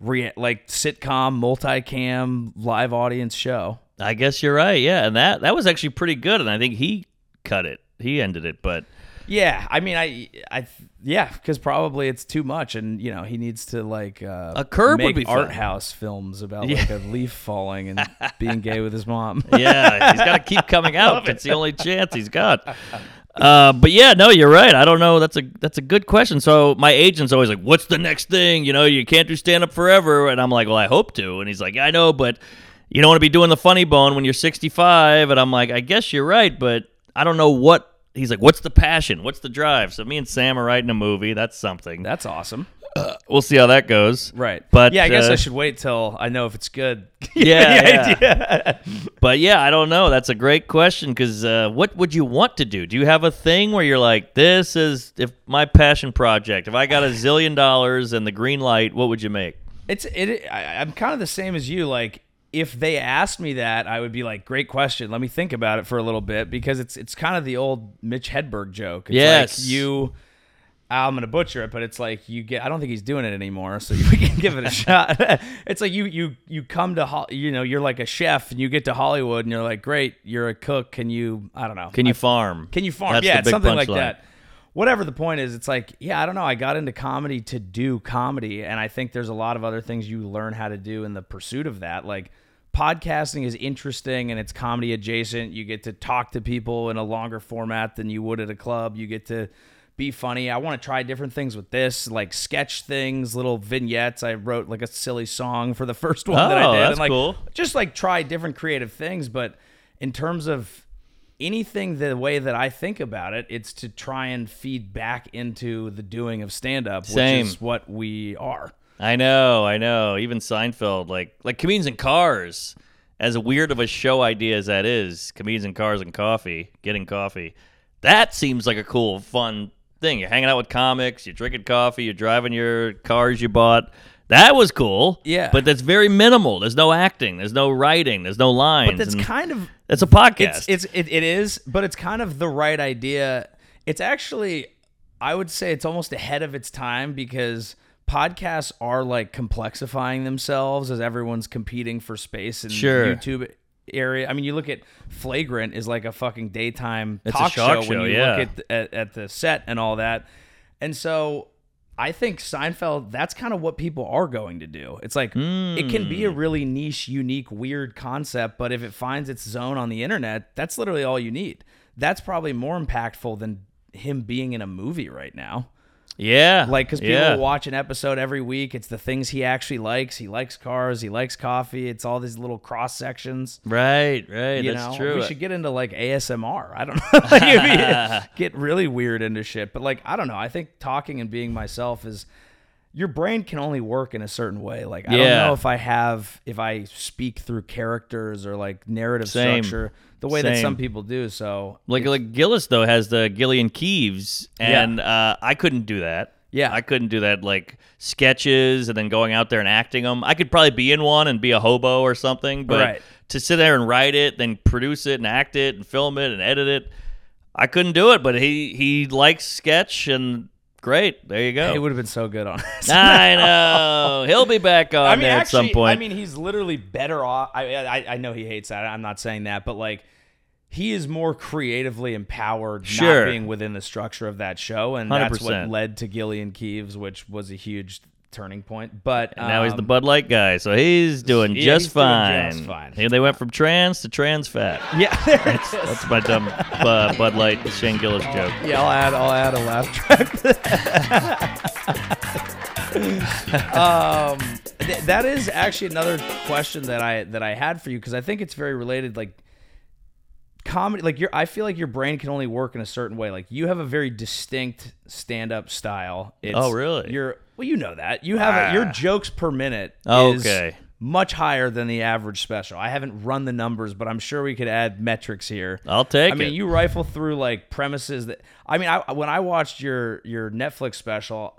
re- like sitcom multicam live audience show.
I guess you're right. Yeah, and that that was actually pretty good, and I think he cut it. He ended it, but
Yeah, I mean, I, I, yeah, because probably it's too much, and you know he needs to like uh,
A Curb would
make
be fun.
art house films about
Yeah.
like a leaf falling and being gay with his mom.
yeah, he's got to keep coming out. It's the only chance he's got. Uh, but yeah, no, you're right. I don't know. That's a that's a good question. So my agent's always like, "What's the next thing?" You know, you can't do stand up forever, and I'm like, "Well, I hope to." And he's like, "I know, but you don't want to be doing the funny bone when you're 65." And I'm like, "I guess you're right, but I don't know what." He's like, "What's the passion? What's the drive?" So me and Sam are writing a movie. That's something.
That's awesome.
We'll see how that goes.
Right.
But,
yeah, I guess
uh,
I should wait till I know if it's good.
Yeah, yeah. But yeah, I don't know. That's a great question because uh, what would you want to do? Do you have a thing where you're like, this is if my passion project? If I got a zillion dollars and the green light, what would you make?
It's it. I, I'm kind of the same as you. Like, if they asked me that, I would be like, "Great question. Let me think about it for a little bit," because it's it's kind of the old Mitch Hedberg joke. It's
Yes.
like you. I'm gonna butcher it, but it's like you get. I don't think he's doing it anymore, so you can give it a shot. it's like you you you come to you know you're like a chef and you get to Hollywood and you're like, great, you're a cook. Can you? I don't know.
Can you farm?
Can you farm?
That's
yeah, it's something like
punchline.
that. Whatever the point is, it's like, yeah, I don't know. I got into comedy to do comedy, and I think there's a lot of other things you learn how to do in the pursuit of that. Like podcasting is interesting and it's comedy adjacent. You get to talk to people in a longer format than you would at a club. You get to be funny. I want to try different things with this, like sketch things, little vignettes. I wrote like a silly song for the first one that I
Oh,
did.
that's
and like
cool.
just like try different creative things, but in terms of anything the way that I think about it, it's to try and feed back into the doing of stand up, which is what we are.
I know, I know. Even Seinfeld, like like comedians in cars, as weird of a show idea as that is, comedians in cars and coffee, getting coffee. That seems like a cool, fun thing. You're hanging out with comics, you're drinking coffee, you're driving your cars you bought. That was cool.
Yeah.
But that's very minimal. There's no acting, there's no writing, there's no lines.
But that's kind of
it's a podcast.
it's it's it, it is, but it's kind of the right idea. It's actually I would say it's almost ahead of its time because podcasts are like complexifying themselves as everyone's competing for space in
Sure.
YouTube area. I mean, you look at Flagrant is like a fucking daytime
It's
talk
talk
show when you
yeah.
look at, at at the set and all that. And so I think Seinfeld, that's kind of what people are going to do. It's like it can be a
Hmm.
really niche, unique, weird concept, but if it finds its zone on the internet, that's literally all you need. That's probably more impactful than him being in a movie right now.
Yeah.
Like, because people
yeah.
watch an episode every week. It's the things he actually likes. He likes cars. He likes coffee. It's all these little cross sections.
Right, right.
You
that's
know,
true.
we should get into like ASMR. I don't know. Like, get really weird into shit. But like, I don't know. I think talking and being myself is your brain can only work in a certain way. Like, I
Yeah.
don't know if I have if I speak through characters or like narrative
Same.
structure the way that some people do. So
Like like Gillis though has the Gilly and Keeves, and uh, I couldn't do that.
Yeah.
I couldn't do that. Like sketches and then going out there and acting them. I could probably be in one and be a hobo or something, but
Right.
to sit there and write it, then produce it and act it and film it and edit it, I couldn't do it. But he he likes sketch and great. There you go.
He would have been so good on this.
I know he'll be back on
I mean,
there
actually,
at some point.
I mean, he's literally better off. I, I I know he hates that. I'm not saying that, but like, he is more creatively empowered
Sure.
not being within the structure of that show, and that's what
100%.
led to Gilly and Keeves, which was a huge turning point. But
And now he's the
um,
Bud Light guy, so he's doing
yeah,
just
he's doing
fine.
just fine.
Hey, they went from trans to trans fat.
Yeah, there it is.
That's my dumb uh, Bud Light Shane Gillis joke.
Yeah, I'll add I'll add a laugh track. um, th- that is actually another question that I that I had for you because I think it's very related. Like comedy, like your I feel like your brain can only work in a certain way. Like you have a very distinct stand up style. Oh, it's,
Oh, really?
You're well, you know that you have a, your ah. jokes per minute. is
Okay.
Much higher than the average special. I haven't run the numbers, but I'm sure we could add metrics here.
I'll take
I mean,
it.
you rifle through like premises that I mean, I when I watched your your Netflix special,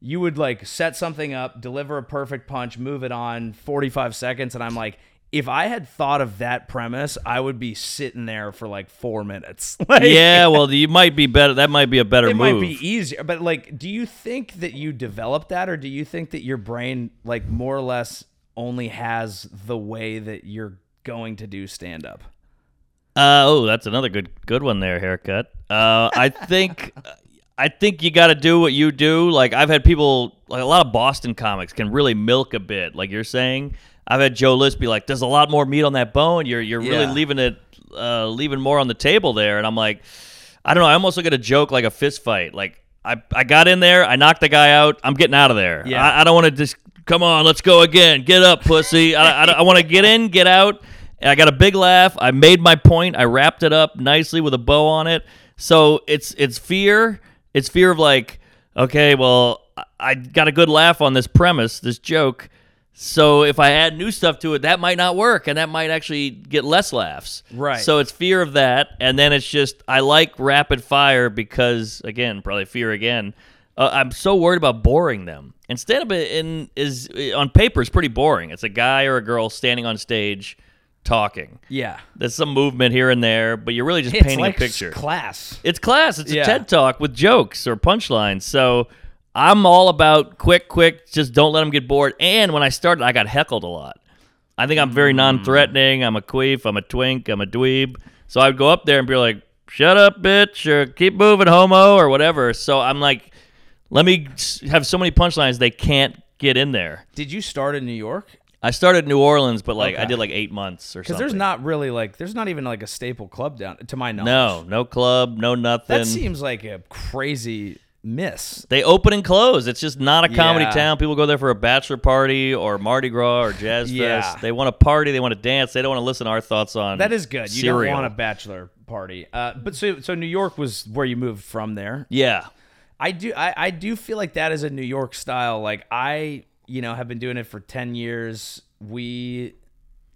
you would like set something up, deliver a perfect punch, move it on 45 seconds and I'm like if I had thought of that premise, I would be sitting there for like 4 minutes. Like,
yeah, well, you might be better. That might be a better
It
move.
It might be easier, but like do you think that you developed that or do you think that your brain like more or less only has the way that you're going to do stand up?
Uh, oh, that's another good good one there, haircut. Uh, I think I think you got to do what you do. Like I've had people, like a lot of Boston comics, can really milk a bit. Like you're saying, I've had Joe List be like, "There's a lot more meat on that bone. You're you're really
Yeah.
leaving it, uh, leaving more on the table there." And I'm like, I don't know. I almost look at a joke like a fist fight. Like I I got in there, I knocked the guy out. I'm getting out of there.
Yeah.
I, I don't want to just come on. Let's go again. Get up, pussy. I I, I want to get in, get out. And I got a big laugh. I made my point. I wrapped it up nicely with a bow on it. So it's it's fear. It's fear of like, okay, well, I got a good laugh on this premise, this joke. So if I add new stuff to it, that might not work, and that might actually get less laughs.
Right.
So it's fear of that, and then it's just I like rapid fire because again, probably fear again. Uh, I'm so worried about boring them. Instead of it in is on paper, it's pretty boring. It's a guy or a girl standing on stage talking.
Yeah.
There's some movement here and there, but you're really just
It's
painting
like
a picture.
class.
It's class. It's
Yeah.
a TED talk with jokes or punchlines. So I'm all about quick, quick. Just don't let them get bored. And when I started, I got heckled a lot. I think I'm
Mm.
very non-threatening. I'm a queef. I'm a twink. I'm a dweeb. So I'd go up there and be like, "Shut up, bitch," or "Keep moving, homo," or whatever. So I'm like, let me have so many punchlines they can't get in there.
Did you start in New York?
I started in New Orleans, but like I did like eight months or something.
Because there's not really like there's not even like a staple club down to my knowledge.
no, no club, no nothing.
That seems like a crazy miss.
They open and close. It's just not a comedy
Yeah.
town. People go there for a bachelor party or Mardi Gras or Jazz
Yeah.
Fest. They want to party. They want to dance. They don't want to listen to our thoughts on
That is good. You
cereal.
don't want a bachelor party. Uh, but so so New York was where you moved from there.
Yeah.
I do I, I do feel like that is a New York style. Like I, you know, have been doing it for ten years. We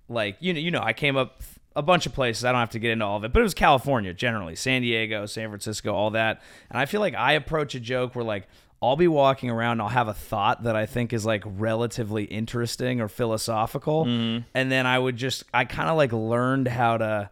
like you know you know, I came up a bunch of places. I don't have to get into all of it, but it was California generally. San Diego, San Francisco, all that. And I feel like I approach a joke where like I'll be walking around and I'll have a thought that I think is like relatively interesting or philosophical. Mm-hmm. And then I would just I kind of like learned how to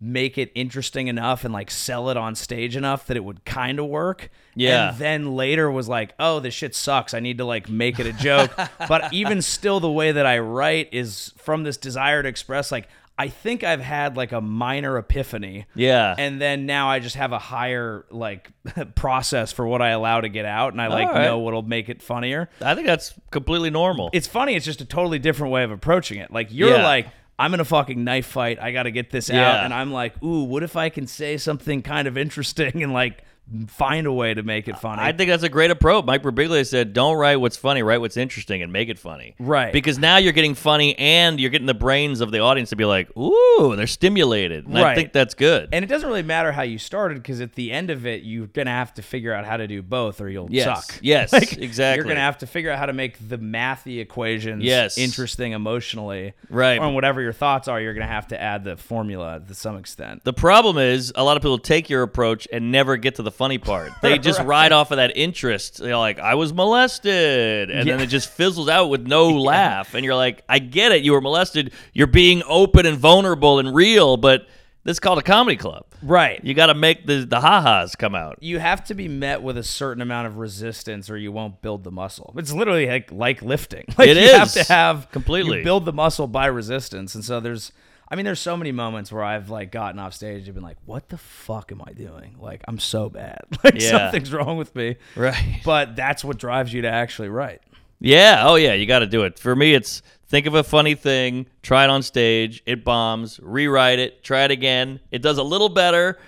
make it interesting enough and like sell it on stage enough that it would kind of work.
Yeah.
And then later was like, oh, this shit sucks. I need to like make it a joke. but even still, the way that I write is from this desire to express like, I think I've had like a minor epiphany.
Yeah.
And then now I just have a higher like process for what I allow to get out and I like
right.
know what'll make it funnier.
I think that's completely normal.
It's funny, it's just a totally different way of approaching it. Like you're
Yeah.
like I'm in a fucking knife fight. I got to get this out. And I'm like, ooh, what if I can say something kind of interesting and like find a way to make it funny?
I think that's a great approach. Mike Birbiglia said, "Don't write what's funny, write what's interesting, and make it funny."
Right.
Because now you're getting funny, and you're getting the brains of the audience to be like, "Ooh, they're stimulated." And I think that's good.
and it doesn't really matter how you started because at the end of it, you're gonna have to figure out how to do both, or you'll
Yes.
suck.
Yes,
Like,
exactly.
You're gonna have to figure out how to make the mathy equations
Yes.
interesting emotionally,
Right.
Or whatever your thoughts are, you're gonna have to add the formula to some extent.
The problem is a lot of people take your approach and never get to the funny part. They just ride off of that interest. They're like, "I was molested," and then it just fizzles out with no laugh. And you're like, "I get it. You were molested. You're being open and vulnerable and real, but this is called a comedy club.
right.
You got to make the the ha-has come out."
you have to be met with a certain amount of resistance or you won't build the muscle. It's literally like like lifting. Like
It
you have to have
Completely.
you build the muscle by resistance. And so there's I mean there's so many moments where I've like gotten off stage and been like, what the fuck am I doing? Like I'm so bad. Like
Yeah.
something's wrong with me.
Right.
But that's what drives you to actually write.
Yeah. Oh, yeah. You got to do it. For me, it's think of a funny thing, try it on stage, it bombs, rewrite it, try it again. It does a little better,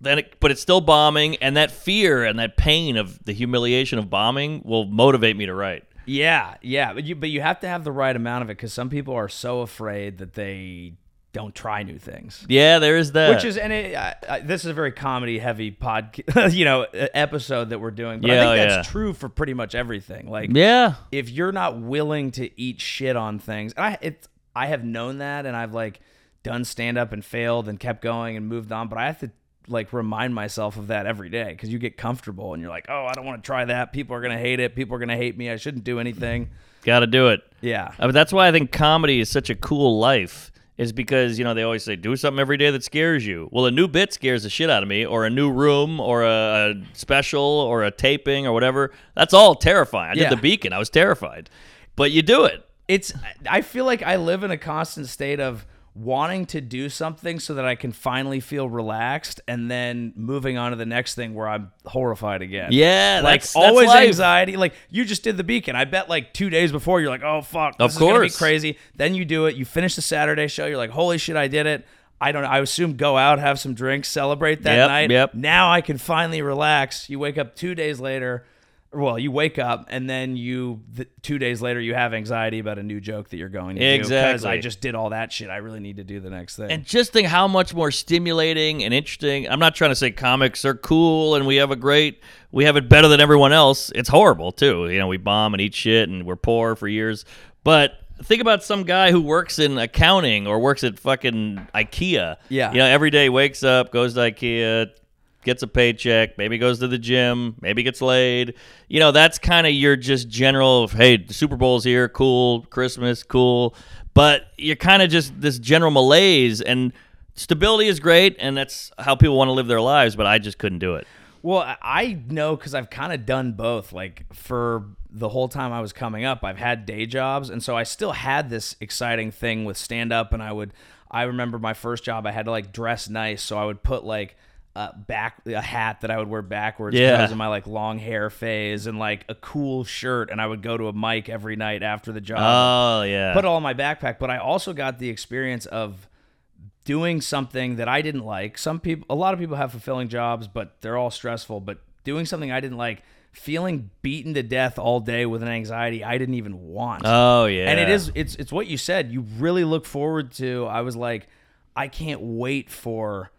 then it, but it's still bombing, and that fear and that pain of the humiliation of bombing will motivate me to write.
Yeah, yeah, but you but you have to have the right amount of it because some people are so afraid that they don't try new things.
Yeah, there is that.
Which is, and it, I, I, this is a very comedy heavy pod, you know, episode that we're doing. But I think that's
yeah.
true for pretty much everything. Like,
yeah,
if you're not willing to eat shit on things, and I, it's, I have known that, and I've like done stand up and failed and kept going and moved on. But I have to like remind myself of that every day because you get comfortable and you're like, oh, I don't want to try that. People are gonna hate it. People are gonna hate me. I shouldn't do anything.
got to do it.
Yeah.
Uh, I mean, that's why I think comedy is such a cool life. Is because you know they always say do something every day that scares you. Well, a new bit scares the shit out of me, or a new room, or a, a special, or a taping, or whatever. That's all terrifying. I
Yeah.
did the Beacon. I was terrified, but you do it.
it's I feel like I live in a constant state of wanting to do something so that I can finally feel relaxed and then moving on to the next thing where I'm horrified again.
Yeah,
like
that's- that's
always
life.
anxiety. Like you just did the beacon. I bet like two days before you're like, oh fuck, this
Of
is gonna be
course.
crazy. Then you do it. You finish the Saturday show. You're like, holy shit, I did it. I don't. I assume go out, have some drinks, celebrate that
Yep,
night.
yep.
Now I can finally relax. You wake up two days later. Well, you wake up and then you th- two days later you have anxiety about a new joke that you're going to do because I just did all that shit. I really need to do the next thing.
And just think how much more stimulating and interesting. I'm not trying to say comics are cool and we have a great, we have it better than everyone else. It's horrible too. You know, we bomb and eat shit and we're poor for years. But think about some guy who works in accounting or works at fucking IKEA.
Yeah.
You know, every day wakes up, goes to IKEA, gets a paycheck, maybe goes to the gym, maybe gets laid. You know, that's kind of your just general, hey, the Super Bowl's here, cool, Christmas, cool. But you're kind of just this general malaise and stability is great and that's how people want to live their lives, but I just couldn't do it.
Well, I- know because I've kind of done both. Like for the whole time I was coming up, I've had day jobs, and so I still had this exciting thing with stand up. And I would, I remember my first job, I had to like dress nice, so I would put like a back a hat that I would wear backwards
Yeah.
because of my like long hair phase, and like a cool shirt, and I would go to a mic every night after the job
Oh, yeah.
put it all in my backpack. But I also got the experience of doing something that I didn't like. Some people, a lot of people have fulfilling jobs, but they're all stressful. But doing something I didn't like, feeling beaten to death all day with an anxiety I didn't even want.
oh, yeah.
And it is, it's, it's what you said. You really look forward to. I was like, I can't wait for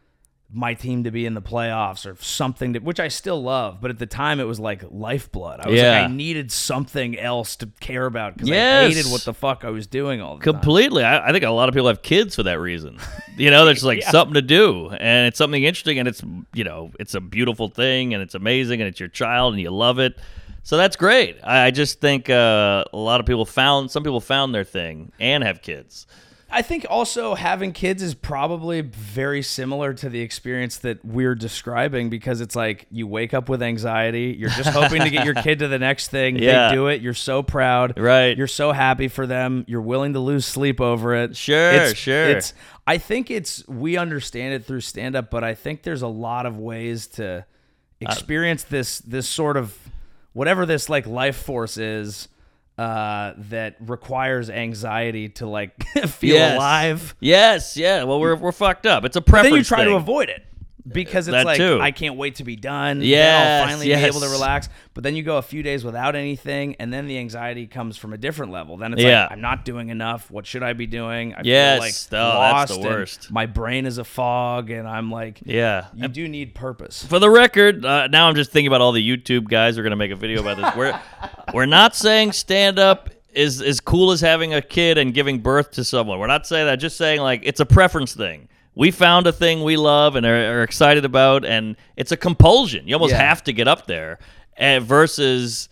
my team to be in the playoffs or something that which I still love, but at the time it was like lifeblood. I was
Yeah.
like I needed something else to care about because
Yes.
I hated what the fuck I was doing all the time.
Completely. I, I think a lot of people have kids for that reason. You know, there's like something to do, and it's something interesting, and it's you know, it's a beautiful thing, and it's amazing, and it's your child, and you love it. So that's great. I, I just think uh, a lot of people found some people found their thing and have kids.
I think also having kids is probably very similar to the experience that we're describing because it's like you wake up with anxiety. You're just hoping to get your kid to the next thing.
Yeah.
They do it. You're so proud.
Right.
You're so happy for them. You're willing to lose sleep over it.
Sure,
It's-
sure.
It's. I think it's we understand it through stand up, but I think there's a lot of ways to uh, experience this this sort of whatever this like life force is uh, that requires anxiety to like feel
Yes.
alive.
Yes, yeah. Well, we're we're fucked up. It's a preference.
Then you try
thing.
to avoid it because it's
That
like
too.
I can't wait to be done.
Yeah,
I'll finally
yes.
be able to relax. But then you go a few days without anything, and then the anxiety comes from a different level. Then it's
Yeah.
like I'm not doing enough. What should I be doing? I
Yes.
feel like
Oh,
lost.
that's the worst.
My brain is a fog, and I'm like,
Yeah.
you do need purpose.
For the record, uh, now I'm just thinking about all the YouTube guys who are going to make a video about this. We're we're not saying stand up is as cool as having a kid and giving birth to someone. We're not saying that. Just saying like it's a preference thing. We found a thing we love and are, are excited about, and it's a compulsion. You almost
Yeah.
have to get up there. Uh, versus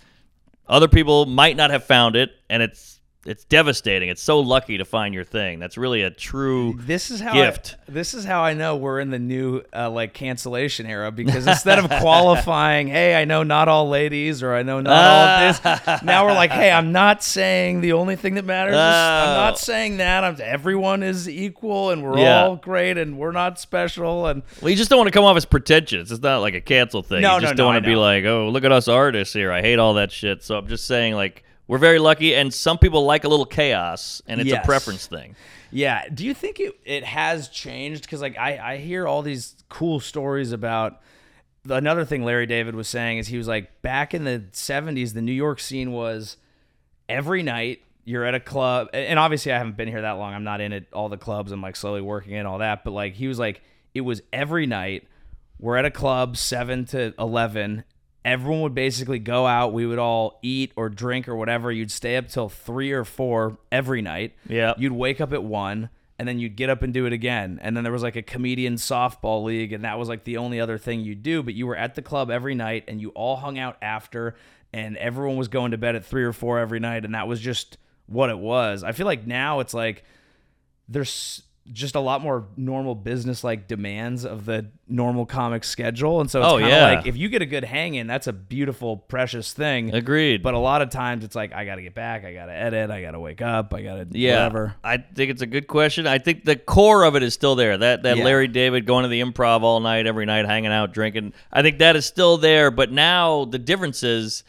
other people might not have found it, and it's it's devastating. It's so lucky to find your thing. That's really a true
This is how
gift.
I, this is how I know we're in the new uh, like cancellation era because instead of qualifying, hey, I know not all ladies or I know not all this, now we're like, hey, I'm not saying the only thing that matters. Is, I'm
Oh.
not saying that. I'm everyone is equal and we're
Yeah.
all great and we're not special and
Well, you just don't want to come off as pretentious. It's not like a cancel thing.
No,
you just
no,
don't
no,
want to be like, oh, look at us artists here. I hate all that shit. So I'm just saying, like, we're very lucky, and some people like a little chaos, and it's
Yes.
a preference thing.
Yeah. Do you think it, it has changed? Because like I, I hear all these cool stories about another thing Larry David was saying is he was like back in the 70s, the New York scene was every night you're at a club and obviously I haven't been here that long. I'm not in it all the clubs. I'm like slowly working in all that. But like he was like, it was every night. We're at a club seven to eleven. Everyone would basically go out. We would all eat or drink or whatever. You'd stay up till three or four every night.
Yep.
You'd wake up at one and then you'd get up and do it again. And then there was like a comedian softball league, and that was like the only other thing you'd do. But you were at the club every night and you all hung out after, and everyone was going to bed at three or four every night, and that was just what it was. I feel like now it's like there's just a lot more normal business like demands of the normal comic schedule. And so it's
Oh,
kind of
yeah.
like if you get a good hang in, that's a beautiful, precious thing.
Agreed.
But a lot of times it's like I gotta get back, I gotta edit, I gotta wake up, I gotta
yeah,
whatever.
I think it's a good question. I think the core of it is still there. That that
Yeah.
Larry David going to the improv all night, every night, hanging out, drinking. I think that is still there. But now the difference is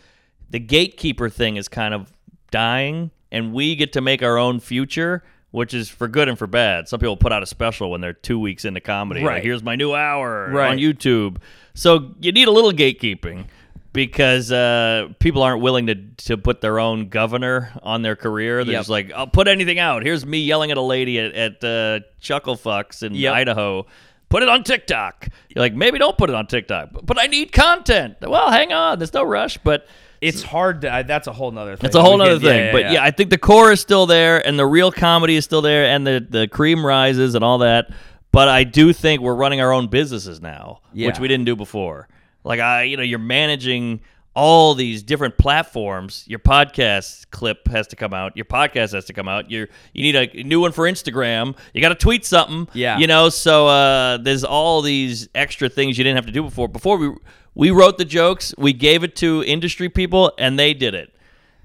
the gatekeeper thing is kind of dying, and we get to make our own future. Which is for good and for bad. Some people put out a special when they're two weeks into comedy. Like,
Right.
Here's my new hour
Right.
on YouTube. So you need a little gatekeeping. because uh, people aren't willing to to put their own governor on their career. They're
Yep.
just like, I'll put anything out. Here's me yelling at a lady at, at uh, Chucklefucks in
Yep.
Idaho. Put it on TikTok. You're like, maybe don't put it on TikTok, but, but I need content. Well, hang on. There's no rush, but
It's hard to. I- That's a whole nother thing.
it's a whole
We
other
can-
thing.
yeah,
but
yeah.
yeah, I think the core is still there, and the real comedy is still there, and the the cream rises and all that. But I do think we're running our own businesses now, which we didn't do before. Like I, you know, you're managing all these different platforms. Your podcast clip has to come out. Your podcast has to come out. You're you need a new one for Instagram. You got to tweet something.
Yeah.
you know. So uh, there's all these extra things you didn't have to do before. Before we we wrote the jokes, we gave it to industry people, and they did it.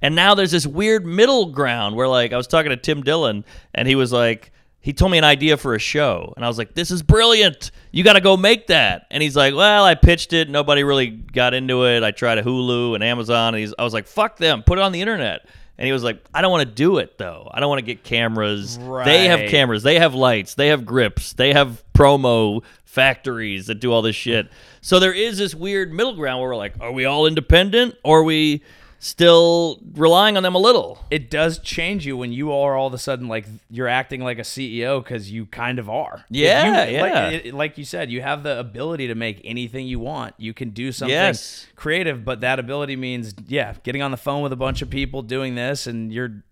And now there's this weird middle ground where, like, I was talking to Tim Dillon, and he was like, he told me an idea for a show, and I was like, "This is brilliant! You got to go make that." And he's like, "Well, I pitched it. Nobody really got into it. I tried a Hulu and Amazon." And he's, I was like, "Fuck them! Put it on the internet." And he was like, "I don't want to do it though. I don't want to get cameras. They have cameras. They have lights. They have grips. They have promo factories that do all this shit." So there is this weird middle ground where we're like, "Are we all independent, or are we?" Still relying on them a little.
it does change you when you are all of a sudden like you're acting like a CEO because you kind of are.
Yeah,
you,
yeah.
Like, it- like you said, you have the ability to make anything you want. You can do something
Yes.
creative, but that ability means yeah, getting on the phone with a bunch of people, doing this, and you're.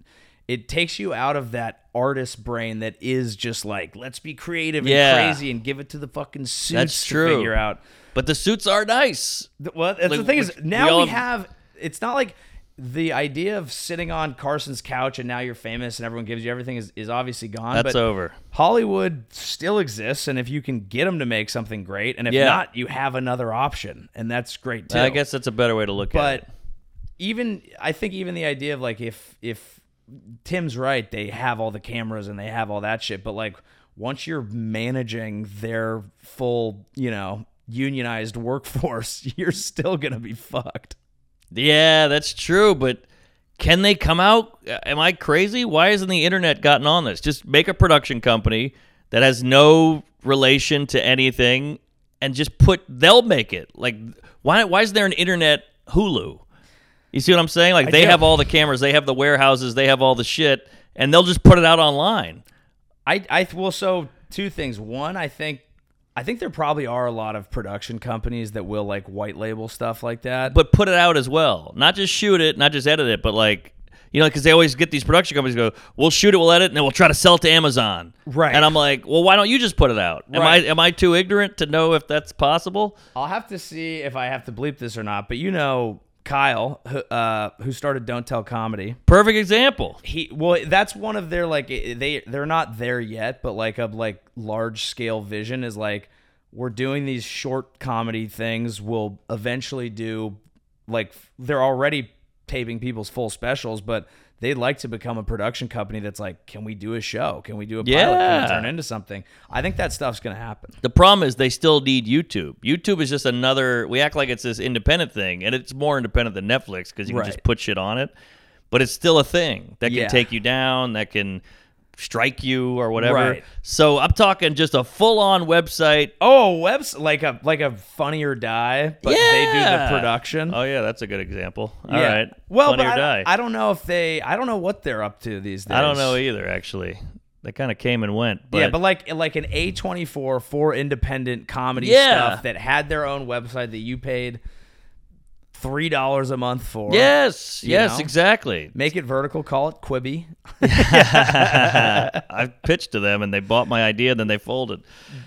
It takes you out of that artist brain that is just like let's be creative
Yeah.
and crazy and give it to the fucking suits
That's
to
true.
figure out.
But the suits are nice.
Well, that's the
Like,
thing is
we- we
now we have. It's not like the idea of sitting on Carson's couch and now you're famous and everyone gives you everything is, is obviously gone.
That's
but
over.
Hollywood still exists, and if you can get them to make something great, and if
Yeah.
not, you have another option, and that's great too.
I guess that's a better way to look at it.
But even I think even the idea of like if if Tim's right, they have all the cameras and they have all that shit, but like once you're managing their full, you know, unionized workforce, you're still gonna be fucked.
Yeah, that's true. But can they come out? Am I crazy? Why hasn't the internet gotten on this? Just make a production company that has no relation to anything, and just put. They'll make it. Like, why? Why is there an internet Hulu? You see what I'm saying? Like,
I
they
do.
have all the cameras, they have the warehouses, they have all the shit, and they'll just put it out online.
I I well so two things. One, I think I think there probably are a lot of production companies that will like white label stuff like that.
but put it out as well. Not just shoot it, not just edit it, but like you know, because they always get these production companies go, "We'll shoot it, we'll edit, and then we'll try to sell it to Amazon."
Right.
And I'm like, "Well, why don't you just put it out? Am
Right.
I am I too ignorant to know if that's possible?"
I'll have to see if I have to bleep this or not. But you know Kyle, who, uh, who started Don't Tell Comedy.
Perfect example.
He well, that's one of their like they they're not there yet, but like a like large scale vision is like we're doing these short comedy things. We'll eventually do like they're already taping people's full specials, but they'd like to become a production company that's like, can we do a show? Can we do a pilot? Can
Yeah.
it turn into something? I think that stuff's gonna happen.
The problem is they still need YouTube. YouTube is just another. We act like it's this independent thing, and it's more independent than Netflix because you can just put shit on it. But it's still a thing that can
Yeah.
take you down, that can strike you or whatever.
Right.
So I'm talking just a full-on website
Oh, webs like a like a Funny or Die, but they do the production.
Oh yeah, that's a good example. All
Yeah.
right.
Well,
Funny
but
or
I,
die.
I don't know if they. I don't know what they're up to these days.
I don't know either. Actually, they kind of came and went. But
yeah, but like like an A twenty four for independent comedy
Yeah.
stuff that had their own website that you paid three dollars a month for.
yes, yes,
know?
exactly.
Make it vertical. Call it Quibi.
I pitched to them and they bought my idea. Then they folded.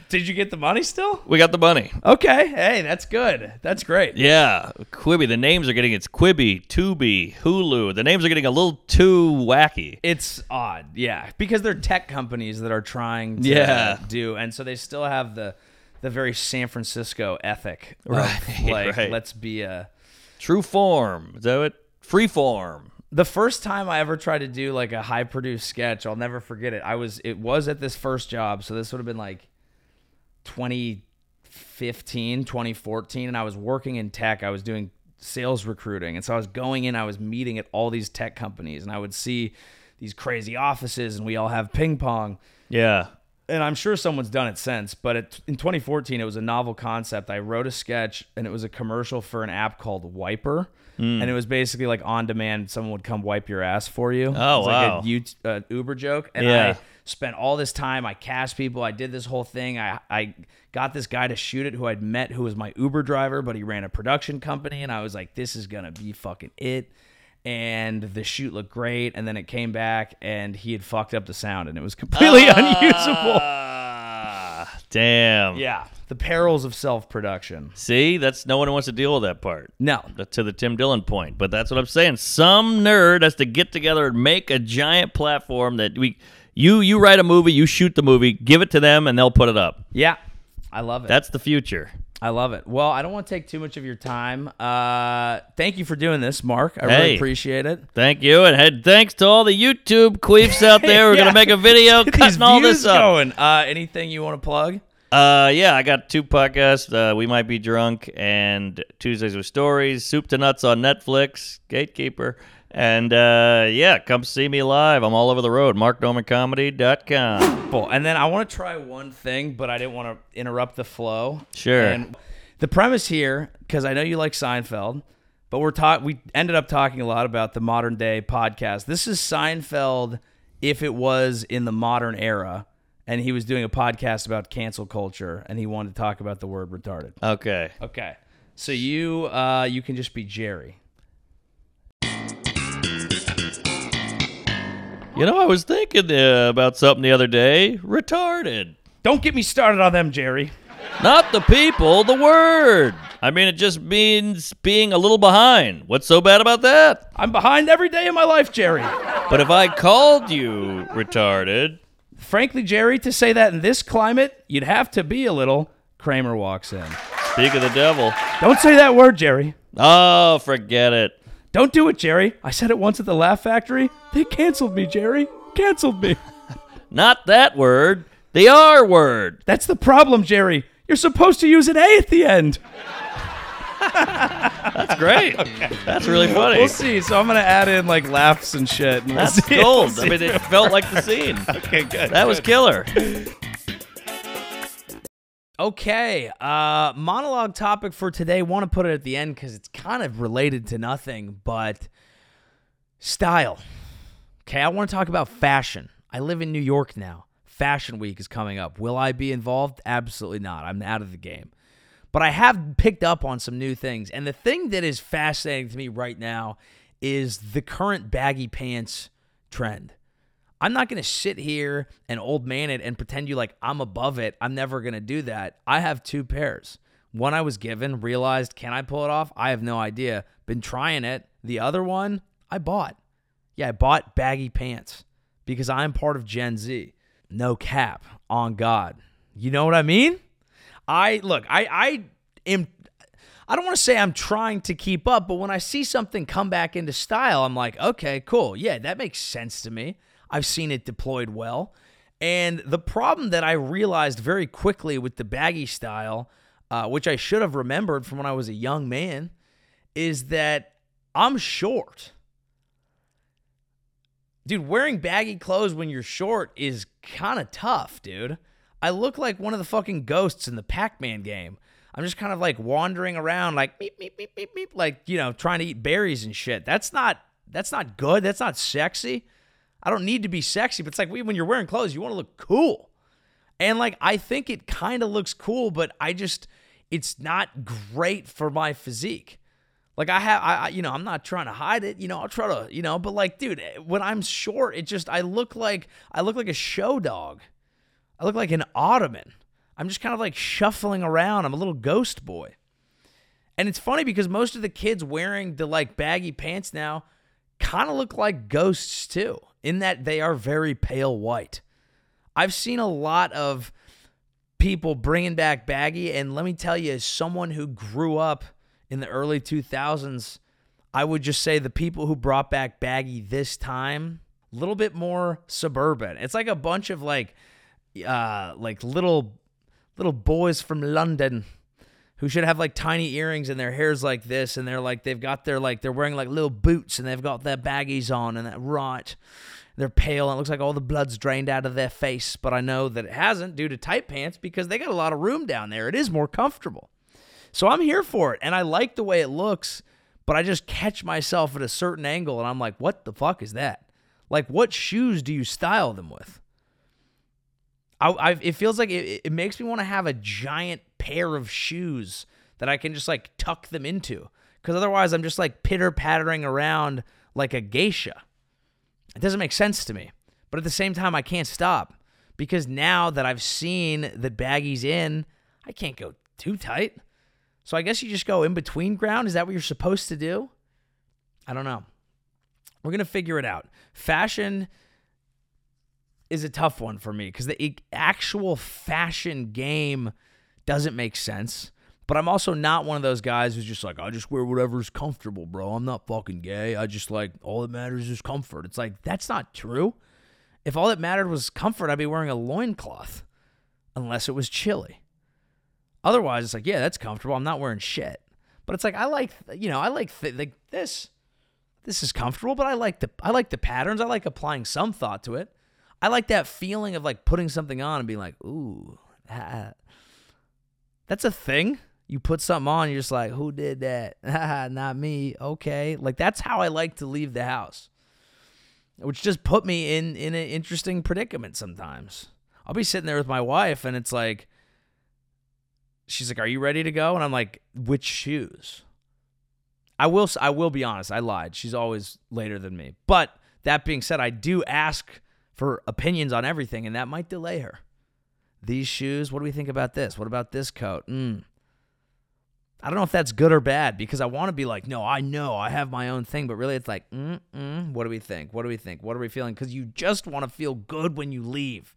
Did you get the money still?
We got the money.
Okay. Hey, that's good. That's great.
Yeah, Quibi. The names are getting it's Quibi, Tubi, Hulu. The names are getting a little too wacky.
It's odd, yeah, because they're tech companies that are trying to
Yeah.
do, and so they still have the the very San Francisco ethic, of,
Right,
Like,
right.
let's be a.
True form. Is that it? Free form.
The first time I ever tried to do like a high produced sketch, I'll never forget it. I was it was at this first job, so this would have been like 2015, 2014, and I was working in tech. I was doing sales recruiting, and so I was going in. I was meeting at all these tech companies, and I would see these crazy offices, and we all have ping pong.
Yeah.
And I'm sure someone's done it since, but it, in 2014, it was a novel concept. I wrote a sketch, and it was a commercial for an app called Wiper,
Hmm.
and it was basically like on demand. Someone would come wipe your ass for you.
Oh,
it was
wow.
Like a U- uh, Uber joke, and
Yeah.
I spent all this time. I cast people. I did this whole thing. I I got this guy to shoot it, who I'd met, who was my Uber driver, but he ran a production company, and I was like, this is gonna be fucking it. And the shoot looked great, and then it came back, and he had fucked up the sound, and it was completely unusable.
Ah, damn.
Yeah, the perils of self production.
See, that's no one wants to deal with that part.
No,
That's to the Tim Dillon point. But that's what I'm saying. Some nerd has to get together and make a giant platform that we you you write a movie, you shoot the movie, give it to them and they'll put it up.
yeah, I love it.
That's the future.
I love it. Well, I don't want to take too much of your time. Uh, thank you for doing this, Mark. I
Hey.
really appreciate it.
Thank you, and head thanks to all the YouTube queefs out there. We're
Yeah.
gonna make a video
Get
cutting all this up.
going. Uh, anything you want to plug?
Uh, yeah, I got two podcasts. Uh, we might be drunk and Tuesdays with Stories, Soup to Nuts on Netflix, Gatekeeper, and uh, yeah, come see me live. I'm all over the road. MarkNormandComedy.com.
Cool. And then I want to try one thing, but I didn't want to interrupt the flow.
Sure.
And the premise here, because I know you like Seinfeld, but we're talk we ended up talking a lot about the modern day podcast. This is Seinfeld if it was in the modern era, and he was doing a podcast about cancel culture, and he wanted to talk about the word retarded.
Okay.
Okay. So you uh you can just be Jerry.
You know, I was thinking uh, about something the other day. Retarded.
Don't get me started on them, Jerry.
Not the people, the word. I mean, it just means being a little behind. What's so bad about that?
I'm behind every day of my life, Jerry.
But if I called you retarded,
Frankly, Jerry, to say that in this climate, you'd have to be a little. Kramer walks in.
speak of the devil.
Don't say that word, Jerry.
Oh, forget it.
Don't do it, Jerry. I said it once at the Laugh Factory. They canceled me, Jerry. Canceled me.
Not that word. The R word.
That's the problem, Jerry. You're supposed to use an A at the end.
That's great. That's really funny.
We'll see. So I'm gonna add in like laughs and shit. and we'll
That's
see.
gold. I mean, it felt like the scene.
okay, good.
That was killer.
Okay, uh, monologue topic for today. Want to put it at the end because it's kind of related to nothing, but style. Okay, I want to talk about fashion. I live in New York now. Fashion Week is coming up. Will I be involved? Absolutely not. I'm out of the game. But I have picked up on some new things. And the thing that is fascinating to me right now is the current baggy pants trend. I'm not going to sit here and old man it and pretend you like I'm above it. I'm never going to do that. I have two pairs. One I was given, realized, can I pull it off? I have no idea. Been trying it. The other one, I bought. Yeah, I bought baggy pants because I'm part of Gen Z. No cap on God. You know what I mean? I look, I I am I don't want to say I'm trying to keep up, but when I see something come back into style, I'm like, okay, cool. Yeah, that makes sense to me. I've seen it deployed well. And the problem that I realized very quickly with the baggy style, uh, which I should have remembered from when I was a young man, is that I'm short. Dude, wearing baggy clothes when you're short is kind of tough, dude. I look like one of the fucking ghosts in the Pac Man game. I'm just kind of like wandering around, like beep beep beep beep beep, like you know, trying to eat berries and shit. That's not that's not good. That's not sexy. I don't need to be sexy, but it's like when you're wearing clothes, you want to look cool. And like I think it kind of looks cool, but I just it's not great for my physique. Like I have, I you know, I'm not trying to hide it. You know, I'll try to, you know, but like, dude, eh, when I'm short, it just I look like I look like a show dog. I look like an ottoman. I'm just kind of like shuffling around. I'm a little ghost boy. And it's funny because most of the kids wearing the like baggy pants now kind of look like ghosts too, in that they are very pale white. I've seen a lot of people bringing back baggy, and let me tell you, as someone who grew up in the early 2000s, I would just say the people who brought back baggy this time, a little bit more suburban. It's like a bunch of like, uh, like little, little boys from London who should have like tiny earrings and their hair's like this and they're like they've got their like they're wearing like little boots and they've got their baggies on and that right They're pale and it looks like all the blood's drained out of their face, but I know that it hasn't due to tight pants because they got a lot of room down there. It is more comfortable. So I'm here for it and I like the way it looks, but I just catch myself at a certain angle and I'm like, what the fuck is that? Like, what shoes do you style them with? I, I it feels like it, it makes me want to have a giant pair of shoes that I can just like tuck them into. Because otherwise, I'm just like pitter pattering around like a geisha. It doesn't make sense to me. But at the same time, I can't stop because now that I've seen that baggy's in, I can't go too tight. So I guess you just go in between ground. Is that what you're supposed to do? I don't know. We're going to figure it out. Fashion is a tough one for me because the actual fashion game doesn't make sense. But I'm also not one of those guys who's just like, I just wear whatever's comfortable, bro. I'm not fucking gay. I just like, all that matters is comfort. It's like, that's not true. If all that mattered was comfort, I'd be wearing a loincloth unless it was chilly. Otherwise, it's like, yeah, that's comfortable. I'm not wearing shit. But it's like, I like, you know, I like, th- like this. This is comfortable, but I like the I like the patterns. I like applying some thought to it. I like that feeling of like putting something on and being like, ooh, that. that's a thing. You put something on, you're just like, who did that? Not me. Okay. Like that's how I like to leave the house. Which just put me in in an interesting predicament sometimes. I'll be sitting there with my wife and it's like she's like, "Are you ready to go?" And I'm like, "Which shoes?" I will I will be honest, I lied. She's always later than me. But that being said, I do ask for opinions on everything and that might delay her. These shoes, what do we think about this? What about this coat? Mm. I don't know if that's good or bad because I want to be like, no, I know, I have my own thing, but really it's like, mm, what do we think? What do we think? What are we feeling? Because you just want to feel good when you leave.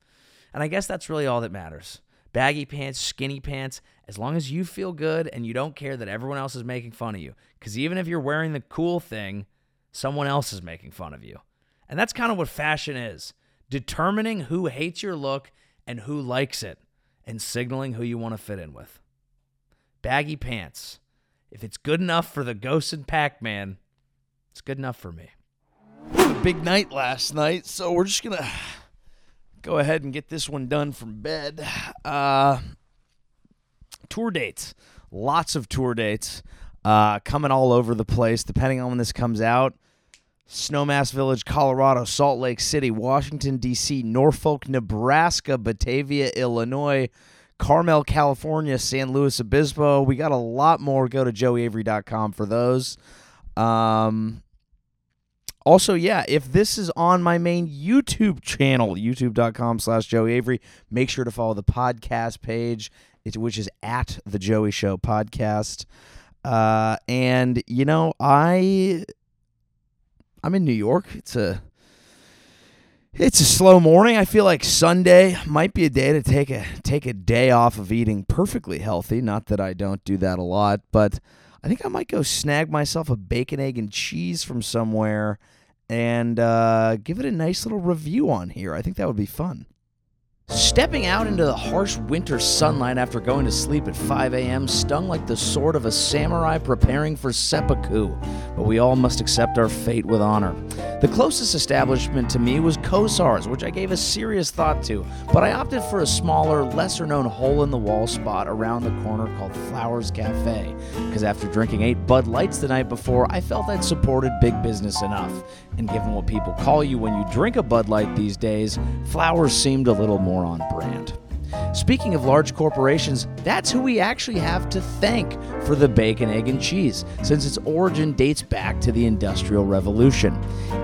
And I guess that's really all that matters. Baggy pants, skinny pants, as long as you feel good and you don't care that everyone else is making fun of you. Because even if you're wearing the cool thing, someone else is making fun of you. And that's kind of what fashion is determining who hates your look and who likes it, and signaling who you want to fit in with baggy pants. If it's good enough for the Ghost and Pac Man, it's good enough for me. Big night last night, so we're just gonna go ahead and get this one done from bed. Uh, tour dates, lots of tour dates uh, coming all over the place. Depending on when this comes out, Snowmass Village, Colorado, Salt Lake City, Washington D.C., Norfolk, Nebraska, Batavia, Illinois. Carmel, California, San Luis Obispo. We got a lot more. Go to joeyavery.com for those. Um, also, yeah, if this is on my main YouTube channel, youtube.com slash Joey Avery, make sure to follow the podcast page, which is at the Joey Show podcast. Uh, and, you know, I I'm in New York. It's a it's a slow morning. I feel like Sunday might be a day to take a take a day off of eating perfectly healthy. Not that I don't do that a lot, but I think I might go snag myself a bacon, egg, and cheese from somewhere and uh, give it a nice little review on here. I think that would be fun. Stepping out into the harsh winter sunlight after going to sleep at 5 a.m. stung like the sword of a samurai preparing for seppuku, but we all must accept our fate with honor. The closest establishment to me was Kossar's, which I gave a serious thought to, but I opted for a smaller, lesser known hole in the wall spot around the corner called Flowers Cafe, because after drinking eight Bud Lights the night before, I felt I'd supported big business enough. And given what people call you when you drink a Bud Light these days, Flowers seemed a little more on brand. Speaking of large corporations, that's who we actually have to thank for the bacon, egg, and cheese, since its origin dates back to the Industrial Revolution.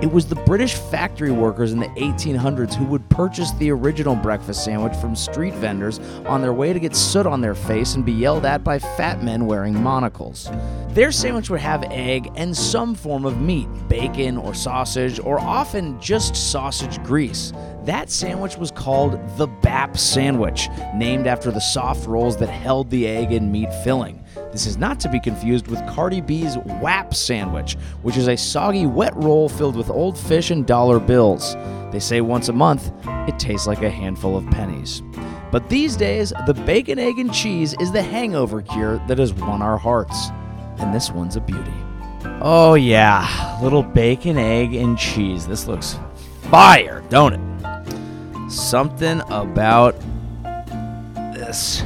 It was the British factory workers in the 1800s who would purchase the original breakfast sandwich from street vendors on their way to get soot on their face and be yelled at by fat men wearing monocles. Their sandwich would have egg and some form of meat, bacon or sausage, or often just sausage grease. That sandwich was called the Bap sandwich, named after the soft rolls that held the egg and meat filling. This is not to be confused with Cardi B's WAP sandwich, which is a soggy wet roll filled with old fish and dollar bills. They say once a month, it tastes like a handful of pennies. But these days, the bacon, egg, and cheese is the hangover cure that has won our hearts. And this one's a beauty. Oh, yeah, little bacon, egg, and cheese. This looks
fire, don't it? Something about this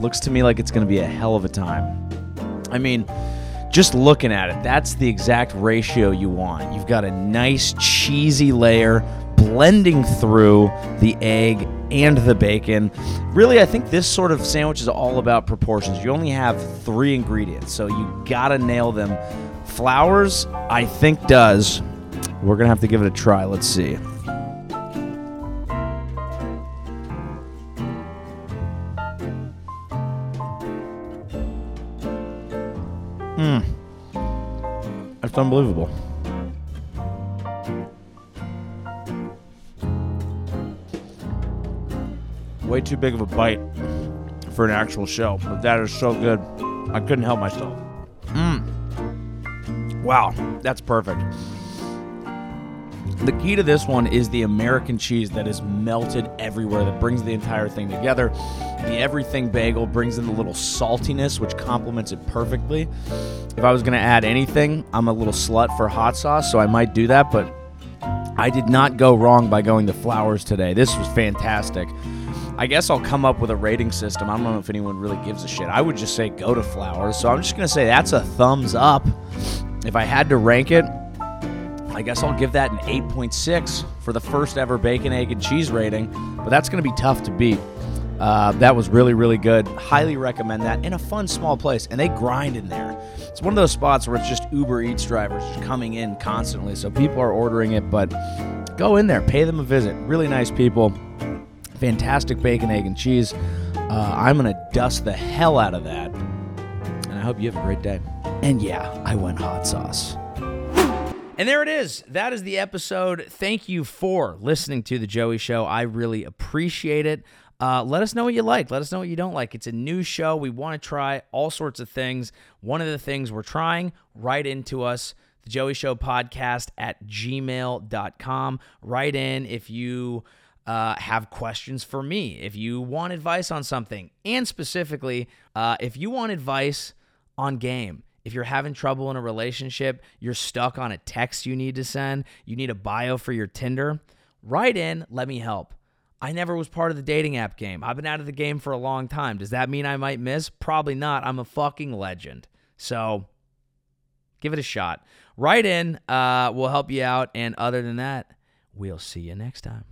Looks to me like it's going to be a hell of a time. I mean, just looking at it, that's the exact ratio you want. You've got a nice cheesy layer blending through the egg and the bacon. Really, I think this sort of sandwich is all about proportions. You only have three ingredients, so you gotta nail them. Flowers, I think, does. We're gonna have to give it a try. Let's see. Hmm. That's unbelievable. Way too big of a bite for an actual show, but that is so good. I couldn't help myself. Mmm. Wow, that's perfect. The key to this one is the American cheese that is melted everywhere, that brings the entire thing together. The everything bagel brings in the little saltiness, which complements it perfectly. If I was going to add anything, I'm a little slut for hot sauce, so I might do that, but I did not go wrong by going to flowers today. This was fantastic. I guess I'll come up with a rating system. I don't know if anyone really gives a shit. I would just say go to flowers. So I'm just going to say that's a thumbs up. If I had to rank it, I guess I'll give that an 8.6 for the first ever bacon, egg, and cheese rating, but that's going to be tough to beat. Uh, that was really, really good. Highly recommend that in a fun, small place. And they grind in there. It's one of those spots where it's just Uber Eats drivers just coming in constantly. So people are ordering it, but go in there, pay them a visit. Really nice people. Fantastic bacon, egg, and cheese. Uh, I'm going to dust the hell out of that. And I hope you have a great day. And yeah, I went hot sauce.
And there it is. That is the episode. Thank you for listening to The Joey Show. I really appreciate it. Uh, let us know what you like. Let us know what you don't like. It's a new show. We want to try all sorts of things. One of the things we're trying, write into us, The Joey Show Podcast at gmail.com. Write in if you uh, have questions for me, if you want advice on something, and specifically, uh, if you want advice on game. If you're having trouble in a relationship, you're stuck on a text you need to send, you need a bio for your Tinder, write in, let me help. I never was part of the dating app game. I've been out of the game for a long time. Does that mean I might miss? Probably not. I'm a fucking legend. So give it a shot. Write in, uh, we'll help you out. And other than that, we'll see you next time.